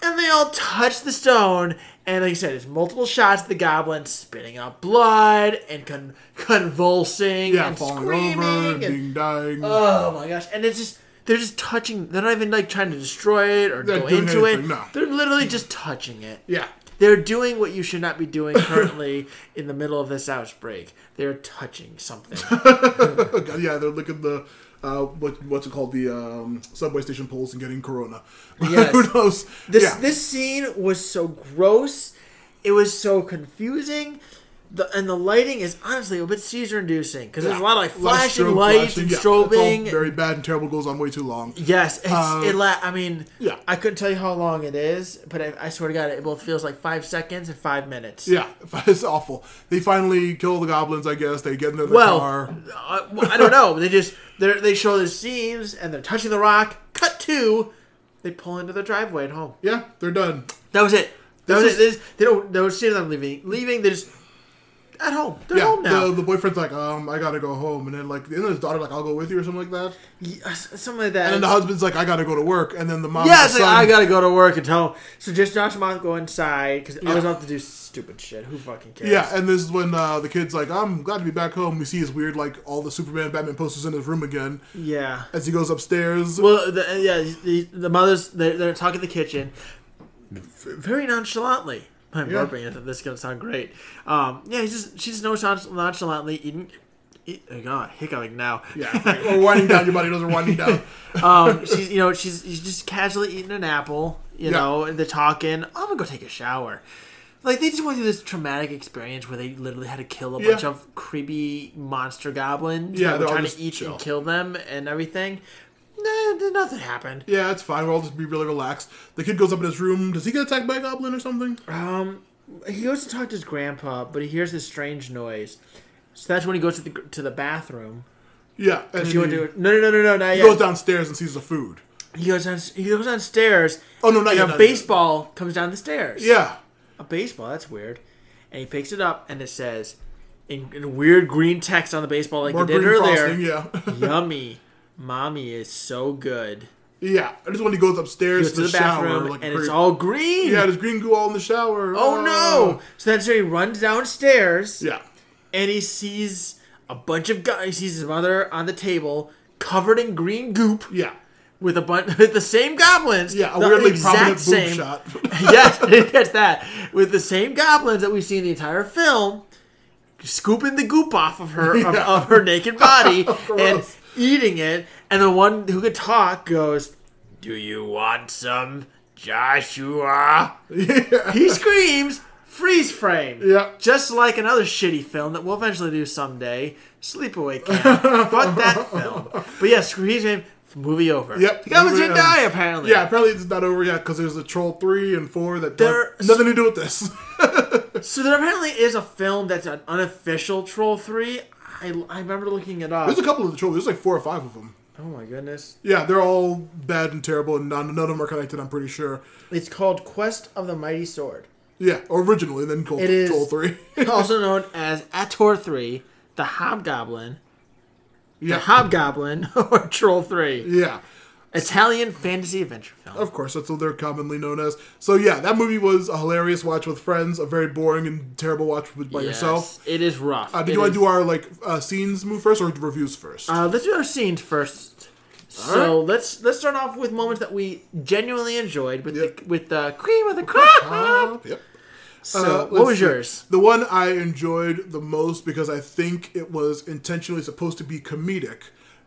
and they all touch the stone, and like you said, it's multiple shots of the goblin spitting out blood and con- convulsing yeah, and falling screaming over and and being dying. oh my gosh! And it's just. They're just touching. They're not even like trying to destroy it or They're go into anything, it. no. They're literally just touching it. yeah. They're doing what you should not be doing <laughs> currently in the middle of this outbreak. They're touching something. <laughs> Yeah, they're looking the uh, what what's it called the um, subway station poles and getting corona. <laughs> Yes. Who knows? This yeah. this scene was so gross. It was so confusing. The, and the lighting is honestly a bit seizure inducing because there's a lot of like A lot of flashing strobe lights flashing, and yeah. Strobing. very bad and terrible. Goes on way too long. yes, it's, Uh, it. La- I mean, yeah. I couldn't tell you how long it is, but I, I swear to God, it both feels like five seconds and five minutes. Yeah, <laughs> it's awful. They finally kill the goblins. I guess they get in the Well, car. uh, well, I don't know. They just they they show the scenes and they're touching the rock. Cut to, they pull into the driveway at home. Yeah, they're done. That was it. That This was it. They, just, they don't. They don't see them leaving. Leaving. They just at home. They're Yeah, home now. the, the boyfriend's like, um, I gotta go home, and then like, and then his daughter like, I'll go with you or something like that. Yeah, something like that. And then the husband's like, I gotta go to work, and then the mom, yeah, it's the like I gotta go to work and tell. So just Josh and Mom go inside because I was about to do stupid shit. Who fucking cares? Yeah, and this is when uh, the kid's like, I'm glad to be back home. We see his weird, like, all the Superman, Batman posters in his room again yeah. as he goes upstairs. Well, the, yeah, the, the mothers they're, they're talking in the kitchen, very nonchalantly. I'm Yeah. burping. I thought this is gonna sound great. Um, yeah, he's just she's just nonchalantly eating. Eat, oh God, hiccuping now. yeah, or winding down. Your body knows are winding down. <laughs> um, she's you know she's she's just casually eating an apple. You Yeah. know, and they're talking. I'm gonna go take a shower. Like they just went through this traumatic experience where they literally had to kill a Yeah. bunch of creepy monster goblins. Yeah, that were trying to eat chill. and kill them and everything. Nah, nothing happened. Yeah, it's fine. We'll all just be really relaxed. The kid goes up in his room. Does he get attacked by a goblin or something? Um, he goes to talk to his grandpa, but he hears this strange noise. So that's when he goes to the to the bathroom. Yeah, and He he, went to no no no no no not he yet. goes downstairs and sees the food. He goes down. He goes downstairs. Oh no, not And yet. a not yet. baseball comes down the stairs. Yeah, a baseball. That's weird. And he picks it up, and it says, in, in weird green text on the baseball, like more did earlier. frosting. Yeah, <laughs> Yummy, mommy is so good. yeah. I just when he goes upstairs Goes to the, the bathroom, like and it's all green. Yeah, there's green goo all in the shower. oh no! Oh. So then, so he runs downstairs. Yeah, and he sees a bunch of guys. He sees his mother on the table, covered in green goop, yeah, with a bunch <laughs> with the same goblins. yeah. A the weirdly exact prominent boob same- shot. <laughs> yes, <laughs> gets that with the same goblins that we see in the entire film, scooping the goop off of her of, Yeah. of her naked body oh, and Gross. Eating it. And the one who could talk goes, "Do you want some, Joshua?" yeah. He screams. Freeze frame. Yeah. Just like another shitty film that we'll eventually do someday, Sleepaway Camp. Fuck that <laughs> film. But yeah, freeze frame. Movie over. Yep. Goblins movie didn't die apparently. Yeah, apparently it's not over yet because there's a Troll three and four that There- have nothing to do with this. <laughs> So there apparently is a film that's an unofficial Troll 3. I, I remember looking it up. there's a couple of the trolls. There's like four or five of them. oh my goodness. Yeah, they're all bad and terrible, and none, none of them are connected. I'm pretty sure. It's called Quest of the Mighty Sword. Yeah, originally, then called It Troll three. <laughs> also <laughs> known as Ator 3, the Hobgoblin, the yeah, Hobgoblin, <laughs> or Troll 3. yeah. Italian fantasy adventure film. Of course, that's what they're commonly known as. So yeah, that movie was a hilarious watch with friends, a very boring and terrible watch with, by Yes, yourself. It is rough. Uh, did It you want to do our like uh, scenes move first or reviews first? Uh, let's do our scenes first. So let's let's start off with moments that we genuinely enjoyed with Yep. the with the cream of the crop. Yep. So Uh, what was see. yours? The one I enjoyed the most because I think it was intentionally supposed to be comedic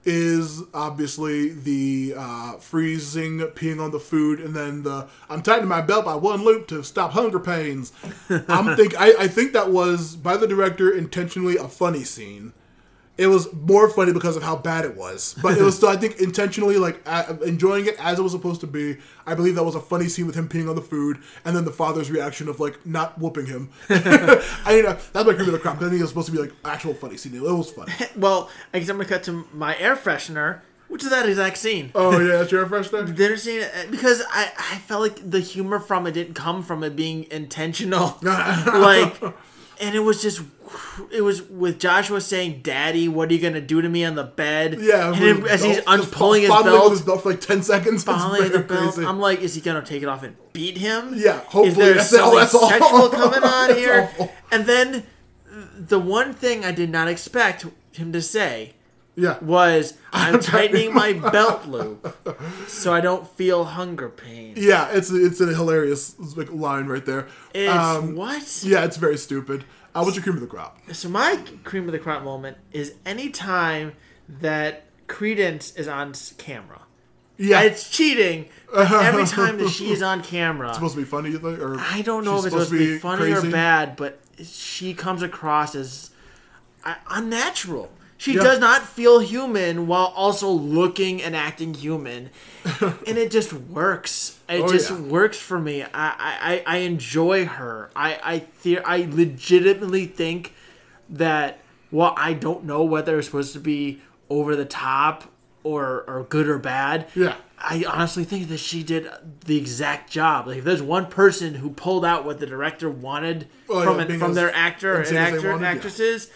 is obviously the uh, freezing, peeing on the food, and then the I'm tightening my belt by one loop to stop hunger pains. <laughs> I'm think I, I think that was by the director intentionally a funny scene it was more funny because of how bad it was. But it was still, I think, <laughs> intentionally like enjoying it as it was supposed to be. I believe that was a funny scene with him peeing on the food, and then the father's reaction of like not whooping him. <laughs> I mean, uh, that's my cream of the crop. 'cause I think it was supposed to be like actual funny scene. It was funny. <laughs> Well, I guess I'm gonna cut to my air freshener, which is that exact scene. Oh yeah, that's your fresh there. Dinner scene uh, because I, I felt like the humor from it didn't come from it being intentional, like, and it was just it was with Joshua saying, "Daddy, what are you gonna do to me on the bed?" Yeah, and then as he's belt- unpulling his belt, his belt for like ten seconds. <laughs> Fondling the belt. crazy. I'm like, is he gonna take it off and beat him? Yeah, Is hopefully there that's all- something that's all. sexual coming <laughs> on here? awful. And then the one thing I did not expect him to say yeah, was, <laughs> "I'm tightening my <laughs> belt loop so I don't feel hunger pain." yeah, it's it's a hilarious like, line right there. It's Um, what? yeah, it's very stupid. Uh, what's your cream of the crop? So my cream of the crop moment is any time that Creedence is on camera. Yeah, It's cheating. but every <laughs> time that she is on camera, it's supposed to be funny, you think? Or I don't know if it's supposed to be funny crazy? or bad, but she comes across as uh, unnatural. She Yeah. does not feel human while also looking and acting human, <laughs> and it just works. It Oh, just yeah. works for me. I, I, I enjoy her. I I the- I legitimately think that well, I don't know whether it's supposed to be over the top or or good or bad. Yeah. I honestly think that she did the exact job. Like, if there's one person who pulled out what the director wanted Oh, from yeah, an, from their actor and insane as they actor wanted, yeah. actresses,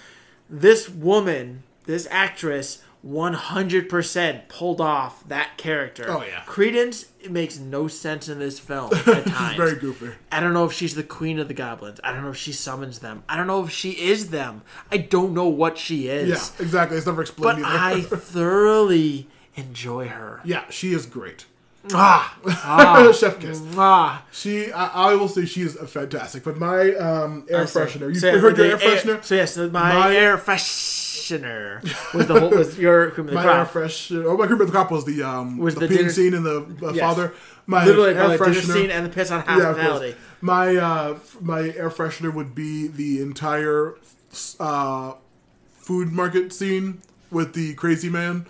this woman, this actress, 100% pulled off that character. Oh, yeah. Creedence makes no sense in this film <laughs> at times. She's very goofy. I don't know if she's the queen of the goblins. I don't know if she summons them. I don't know if she is them. I don't know what she is. Yeah, exactly. It's never But explained either. I <laughs> thoroughly enjoy her. yeah, she is great. Ah, <laughs> Chef kiss. ah. She, I, I will say, she is fantastic. But my um, air So- freshener. You so heard the your air freshener? so yes, so my, My- air freshener was the whole was your cream of the My crop. air fresh. Oh, my cream of the crop was the um Was the, the peeing dinner- scene and the uh, Yes. father. My Literally, air by freshener. scene and the piss on Yeah, of My uh, my air freshener would be the entire uh, food market scene with the crazy man.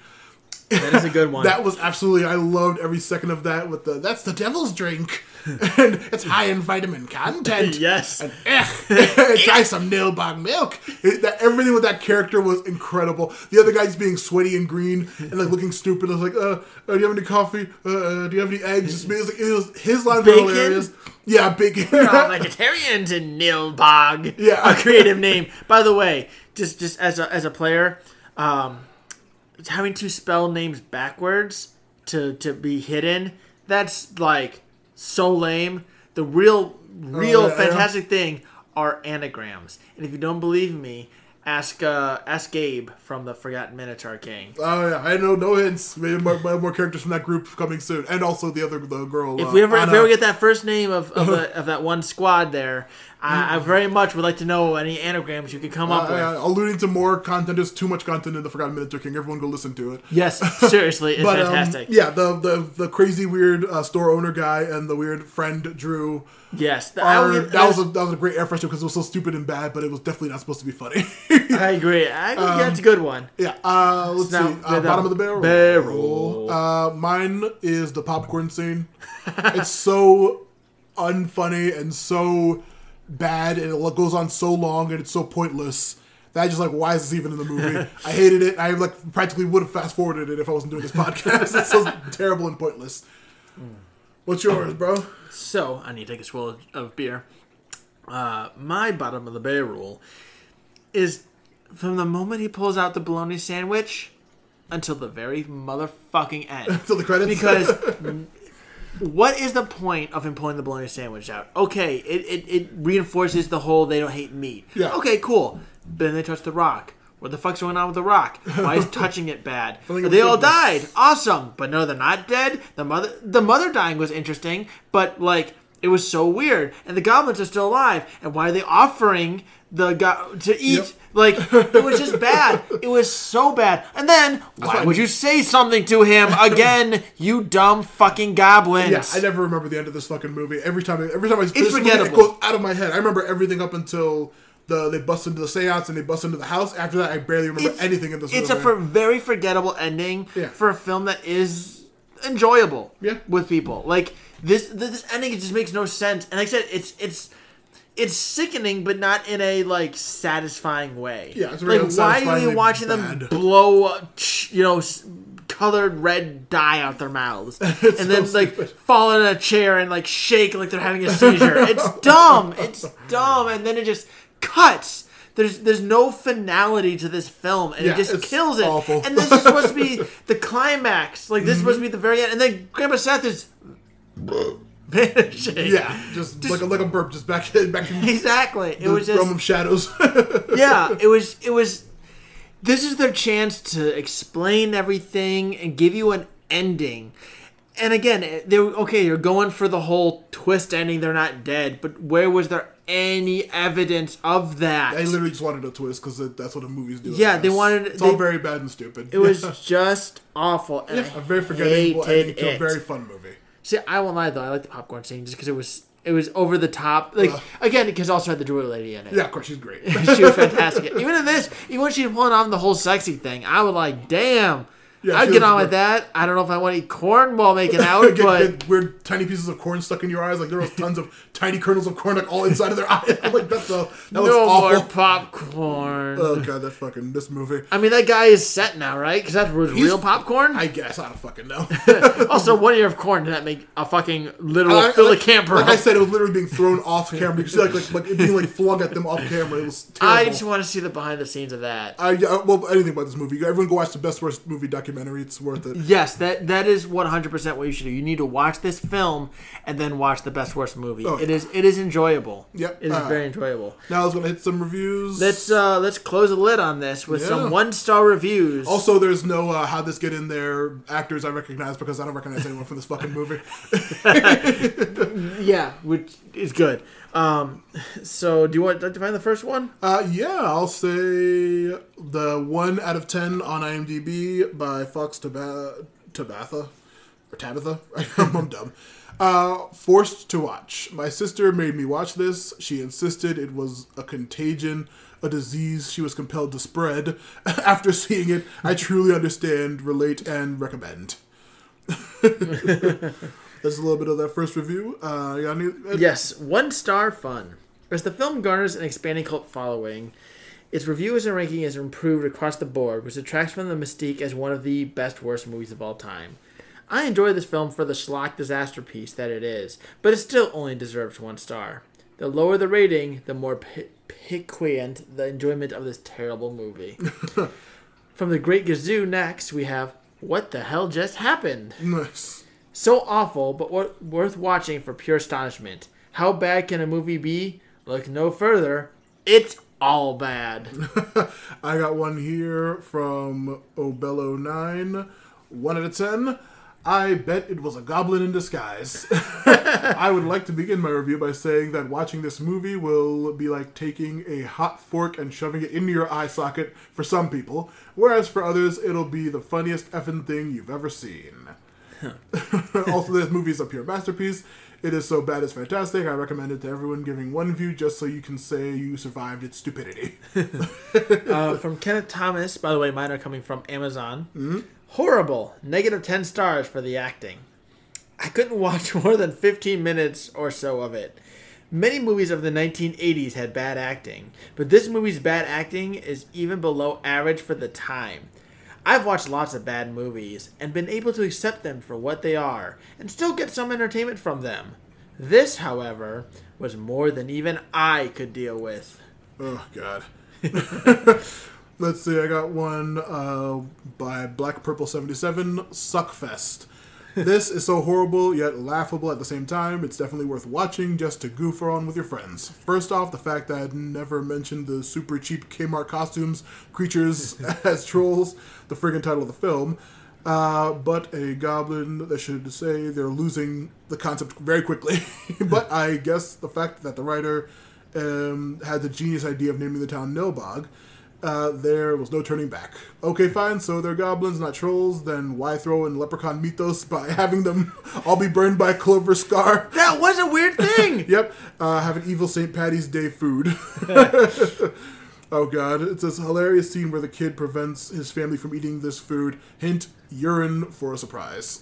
That is a good one. <laughs> That was absolutely. I loved every second of that. With the that's the devil's drink, <laughs> and it's high in vitamin content. <laughs> yes, And eh, try some Nilbog milk. It, that, everything with that character was incredible. The other guy's being sweaty and green and like looking stupid. I was like, uh, uh do you have any coffee? Uh, uh, do you have any eggs? Just, it was, it was his lines were hilarious. Yeah, bacon. We're all vegetarians in Nilbog. Yeah. a creative name. By the way, just just as a as a player, um, having to spell names backwards to to be hidden. That's like so lame. The real real Oh, yeah, yeah. fantastic thing are anagrams. And if you don't believe me, ask uh, ask Gabe from the Forgotten Minotaur King. Oh yeah, I know no hints. Maybe more, more characters from that group coming soon, and also the other the girl. If uh, we ever if we ever get that first name of of, a, <laughs> of that one squad there, I, I very much would like to know any anagrams you could come up Uh, with. uh, alluding to more content, there's too much content in the Forgotten Minotaur King. Everyone go listen to it. Yes, <laughs> seriously, it's But um, fantastic. yeah, the, the the crazy weird uh, store owner guy and the weird friend Drew. Yes, the, I, Are, would- that was a that was a great air freshener because it was so stupid and bad, but it was definitely not supposed to be funny. I <laughs> agree. I think that's a good one. yeah. Uh, let's Now, see. Uh, bottom of the barrel. barrel. Uh, mine is the popcorn scene. <laughs> it's so unfunny and so bad, and it goes on so long, and it's so pointless. That I just like, why is this even in the movie? <laughs> I hated it. I like practically would have fast forwarded it if I wasn't doing this podcast. it's so terrible and pointless. What's yours, bro? So I need to take a swallow of- beer. Uh, my bottom of the barrel is from the moment he pulls out the bologna sandwich until the very motherfucking end. <laughs> Till the credits. because <laughs> what is the point of him pulling the bologna sandwich out? Okay, it, it, it reinforces the whole they don't hate meat. Yeah. Okay, cool. But then they touch the rock. What the fuck's going on with the rock? Why is <laughs> touching it bad? They all died. Awesome. But no, they're not dead. The mother the mother dying was interesting, but like it was so weird. And the goblins are still alive. And why are they offering the go- to eat? Yep. Like it was just <laughs> bad. It was so bad. And then why would you say something to him again? <laughs> You dumb fucking goblins. Yeah, I never remember the end of this fucking movie. Every time, every time I finish the movie, it goes out of my head. I remember everything up until the they bust into the seance and they bust into the house. After that, I barely remember It's- anything in this It's movie. a for, very forgettable ending Yeah. for a film that is enjoyable. Yeah. with people like this. This ending it just makes no sense. And like I said, it's it's. It's sickening, but not in a like satisfying way. Yeah, like why are you watching them blow, you know, colored red dye out their mouths, <laughs> and then so like stupid. fall in a chair and like shake like they're having a seizure. it's <laughs> dumb. It's dumb, and then it just cuts. There's there's no finality to this film, and Yeah, it just kills it. awful. And this is supposed to be <laughs> the climax. Like this is supposed to be the very end, and then Grandpa Seth is <laughs> vanishing. yeah, just, like a like a burp, just back back in <laughs> exactly. It was just realm of shadows. yeah, it was it was this is their chance to explain everything and give you an ending. And again, they okay, you're going for the whole twist ending, they're not dead, but where was there any evidence of that? They literally just wanted a twist because that's what the movies do. Yeah, they wanted- It's they- all very bad and stupid. it was <laughs> just awful. And a I very forgettable ending hated to a very fun movie. See, I won't lie though, I like the popcorn scene just because it was it was over the top. Like again, because also had the druid lady in it. Yeah, of course she's great. <laughs> she was <laughs> fantastic. Even in this, even when she was pulling off the whole sexy thing, I was like, damn. Yeah, I'd get on with that. I don't know if I want to eat corn while making <laughs> out, get, but get weird tiny pieces of corn stuck in your eyes. Like there was tons of tiny kernels of corn like all inside of their <laughs> eyes. Like that's a, that looks no more awful. popcorn. Oh god, that fucking this movie. I mean, that guy is set now, right? Because that was real popcorn. I guess I don't fucking know. <laughs> also, one year of corn did that make a fucking literal I- fill like, a camper. like I said, it was literally being thrown off camera. You see like like, like it being like flung at them off camera. It was terrible. I just want to see the behind the scenes of that. I, yeah, well, anything about this movie. Everyone go watch the best worst movie documentary. It's worth it. Yes, that that is one hundred percent what you should do. You need to watch this film and then watch the best worst movie. Oh, It yeah. is it is enjoyable. Yep. it is Uh, very enjoyable. Now I was gonna hit some reviews. Let's uh let's close a lid on this with Yeah. some one star reviews. Also, there's no uh, how this get in there actors I recognize because I don't recognize anyone from this fucking movie. <laughs> yeah, which is good. Um, so do you want to find the first one? Uh, yeah, I'll say the one out of ten on IMDb by Fox Taba- Tabatha or Tabitha. <laughs> I'm dumb. Uh, forced to watch. My sister made me watch this. She insisted it was a contagion, a disease she was compelled to spread. <laughs> After seeing it, I truly understand, relate, and recommend. <laughs> That's a little bit of that first review. Uh, got any, uh, Yes, one star fun. As the film garners an expanding cult following, its reviews and ranking is improved across the board, which detracts from the mystique as one of the best worst movies of all time. I enjoy this film for the schlock disaster piece that it is, but it still only deserves one star. The lower the rating, the more pi- piquant the enjoyment of this terrible movie. <laughs> From the Great Gazoo next, we have What the Hell Just Happened? Nice. So awful, but wor- worth watching for pure astonishment. How bad can a movie be? Look no further. It's all bad. <laughs> I got one here from Obello9. One out of ten. I bet it was a goblin in disguise. <laughs> I would like to begin my review by saying that watching this movie will be like taking a hot fork and shoving it into your eye socket for some people, whereas for others, it'll be the funniest effing thing you've ever seen. <laughs> also, this movie is a pure masterpiece. It is so bad it's fantastic. I recommend it to everyone, giving one view just so you can say you survived its stupidity. <laughs> Uh, <laughs> from Kenneth Thomas, by the way, mine are coming from Amazon. Horrible. Negative 10 stars for the acting. I couldn't watch more than 15 minutes or so of it. Many movies of the 1980s had bad acting, but this movie's bad acting is even below average for the time. I've watched lots of bad movies and been able to accept them for what they are and still get some entertainment from them. This, however, was more than even I could deal with. Oh God. <laughs> Let's see. I got one uh, by Black Purple seventy seven. Suckfest. <laughs> This is so horrible yet laughable at the same time. It's definitely worth watching just to goof around with your friends. First off, the fact that I never mentioned the super cheap Kmart costumes, creatures <laughs> as trolls, the friggin' title of the film. Uh, but a goblin that should say they're losing the concept very quickly. <laughs> but I guess the fact that the writer um, had the genius idea of naming the town Nilbog uh, there was no turning back. Okay, fine. So they're goblins, not trolls. Then why throw in leprechaun mythos <laughs> by having them all be burned by Clover Scar? <laughs> That was a weird thing. <laughs> Yep, uh, have an evil St. Patty's Day food. oh god, it's this hilarious scene where the kid prevents his family from eating this food. Hint: urine for a surprise.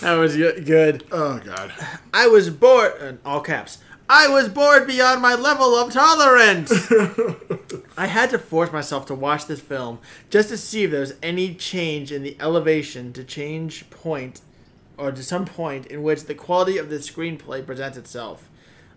that was good. Oh god. I was bored. In all caps. I was bored beyond my level of tolerance. <laughs> I had to force myself to watch this film just to see if there was any change in the elevation to change point, or to some point in which the quality of the screenplay presents itself.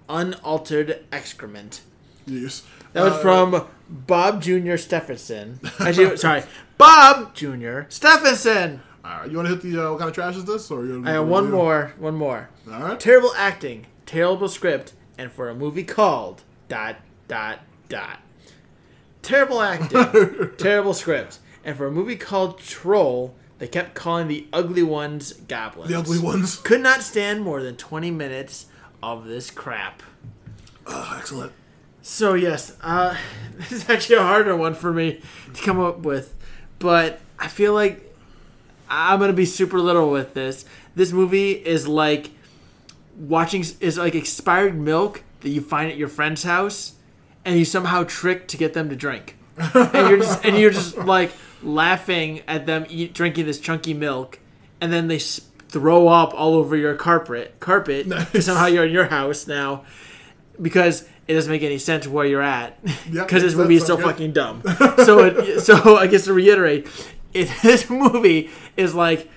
Unaltered excrement. Yes. That was Uh, from Bob Jr. Stephenson. Actually, <laughs> sorry, Bob Jr. Stephenson. Alright, you want to hit the uh, what kind of trash is this, or you? I have one more. One more. All right. Terrible acting, terrible script, and for a movie called dot dot dot. Terrible acting, <laughs> terrible script, and for a movie called Troll, they kept calling the ugly ones goblins. The ugly ones. Could not stand more than twenty minutes of this crap. Oh, excellent. So yes, uh, <laughs> this is actually a harder one for me to come up with, but I feel like I'm gonna be super little with this. This movie is like watching is like expired milk that you find at your friend's house, and you somehow trick to get them to drink, and you're just and you're just like laughing at them eat drinking this chunky milk, and then they throw up all over your carpet carpet Nice. somehow you're in your house now because it doesn't make any sense where you're at Yep, <laughs> because this movie is so okay. fucking dumb. <laughs> So it, so I guess to reiterate, it, <laughs> this movie is like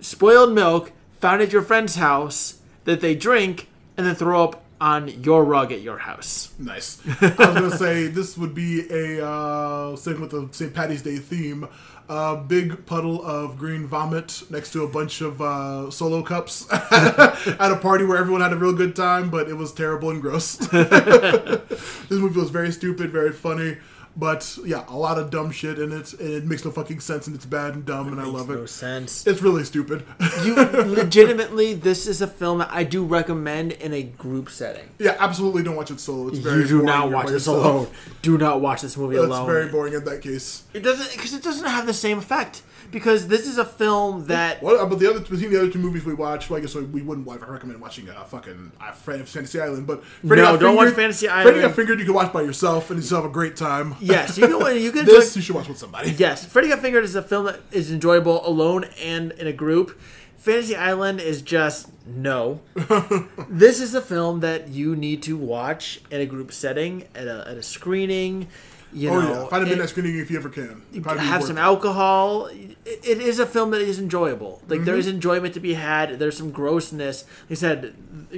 spoiled milk found at your friend's house that they drink and then throw up on your rug at your house. Nice. I was gonna say <laughs> this would be a uh, same with the St. Patty's Day theme. A big puddle of green vomit next to a bunch of uh, solo cups <laughs> at a party where everyone had a real good time, but it was terrible and gross. <laughs> this movie was very stupid, very funny, but yeah, a lot of dumb shit in it, and it makes no fucking sense, and it's bad and dumb, and I love No it. sense. It's really stupid. You <laughs> legitimately, this is a film that I do recommend in a group setting. yeah, absolutely don't watch it solo. It's very You do boring. not You're watch this yourself. alone. Do not watch this movie That's alone. It's very boring in that case. It doesn't because it doesn't have the same effect. Because this is a film that What about the other between the other two movies we watched? Well, I guess we wouldn't recommend watching uh, fucking uh, Fan- Fantasy Island, but Freddy No, don't watch Fingered- Fantasy Freddy Got Fingered you can watch by yourself and you still have a great time. yes, you can you can <laughs> this you should watch with somebody. <laughs> Yes, Freddy Got Fingered is a film that is enjoyable alone and in a group. Fantasy Island is just no. <laughs> this is a film that you need to watch in a group setting at a, at a screening. You Oh know, yeah, find a it- midnight screening if you ever can. Probably have some it. alcohol. It, it is a film that is enjoyable. Like there is Mm-hmm. enjoyment to be had. There's some grossness. Like I said,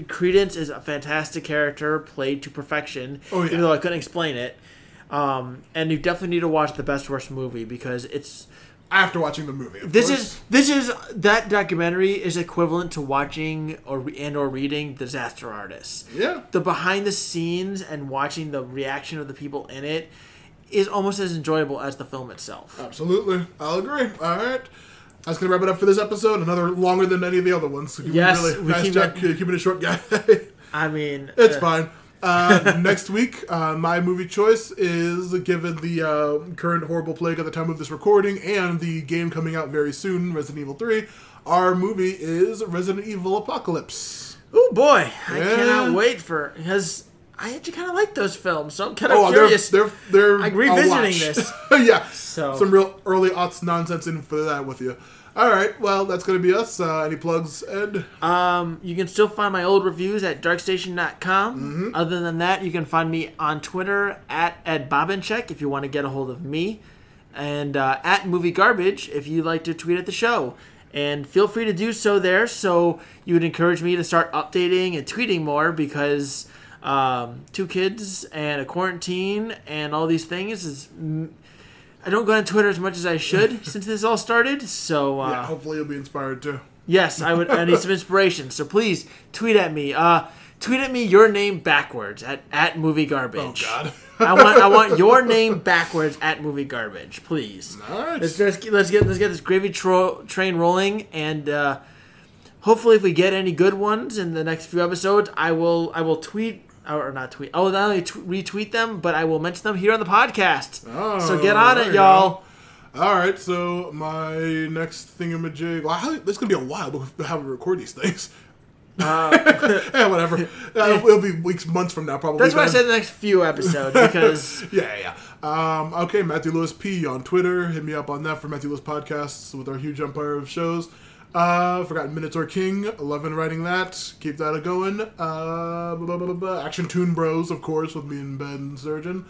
Creedence is a fantastic character, played to perfection. Oh, yeah. Even though I couldn't explain it. Um, and you definitely need to watch the best worst movie because it's after watching the movie. of this course. is this is that documentary is equivalent to watching or and or reading Disaster Artist. yeah. The behind the scenes and watching the reaction of the people in it is almost as enjoyable as the film itself. Absolutely, I'll agree. All right. That's gonna wrap it up for this episode. Another longer than any of the other ones. So Yes, really we nice keep job it- keeping it short, guy. <laughs> I mean, <laughs> It's uh, fine. Uh, <laughs> next week, uh, my movie choice is given the uh, current horrible plague at the time of this recording and the game coming out very soon, Resident Evil 3. Our movie is Resident Evil Apocalypse. Oh boy, I Yeah. cannot wait for because I actually kind of like those films, so I'm kind of Oh, they're, curious. they're they're I'm revisiting this. <laughs> yeah, So- some real early aughts nonsense in for that with you. All right, well that's gonna be us. Uh, any plugs, Ed? Um, you can still find my old reviews at darkstation.com. Mm-hmm. Other than that, you can find me on Twitter at Ed Bobincheck if you want to get a hold of me, and uh, at Movie Garbage if you'd like to tweet at the show. And feel free to do so there. So you would encourage me to start updating and tweeting more because um, two kids and a quarantine and all these things is. I don't go on Twitter as much as I should <laughs> since this all started. So uh, yeah, hopefully you'll be inspired too. Yes, I would. I need some inspiration. So please tweet at me. Uh, tweet at me your name backwards at at movie garbage. Oh God. I want I want your name backwards at movie garbage, please. Right. Let's let's get let's get, let's get this gravy tro- train rolling, and uh, hopefully, if we get any good ones in the next few episodes, I will I will tweet or not tweet. I will not only t- retweet them, but I will mention them here on the podcast. Oh, so get on it, y'all. All right, so my next thingamajig. Well, how, this is gonna be a while before we record these things. <laughs> yeah, whatever. <laughs> Uh, it'll be weeks, months from now, probably. That's why I said the next few episodes because <laughs> Yeah, yeah. yeah. Um, okay, Matthew Lewis P on Twitter. Hit me up on that for Matthew Lewis Podcasts with our huge empire of shows. Uh, Forgotten Minotaur King, 11 writing that. Keep that a going. Uh, blah, blah, blah, blah, blah. Action Tune Bros, of course, with me and Ben Surgeon.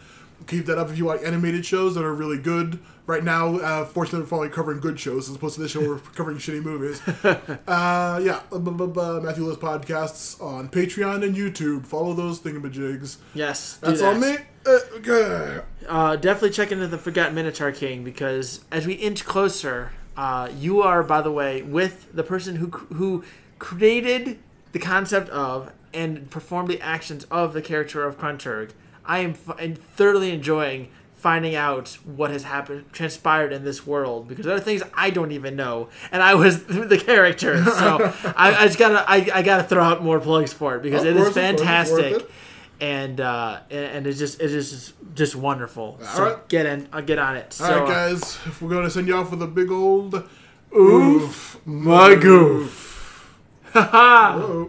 Keep that up if you like animated shows that are really good. Right now, uh, fortunately, we're finally covering good shows as opposed to this show we're covering shitty movies. <laughs> Uh, yeah, blah, blah, blah. Matthew Lewis Podcasts on Patreon and YouTube. Follow those thingamajigs. yes, That's that. on me. Uh, okay. Uh, definitely check into the Forgotten Minotaur King because as we inch closer, uh, you are, by the way, with the person who who created the concept of and performed the actions of the character of Krunturg. I am f- and thoroughly enjoying finding out what has happened, transpired in this world because there are things I don't even know, and I was <laughs> the character. So <laughs> I, I just gotta I, I gotta throw out more plugs for it because Of it is of course, it's fantastic it. And uh, and it's just it is just, just wonderful. so right. get in, uh, get on it. All so, right, guys. We're going to send you off with a big old oof, my goof. <laughs> Ha ha.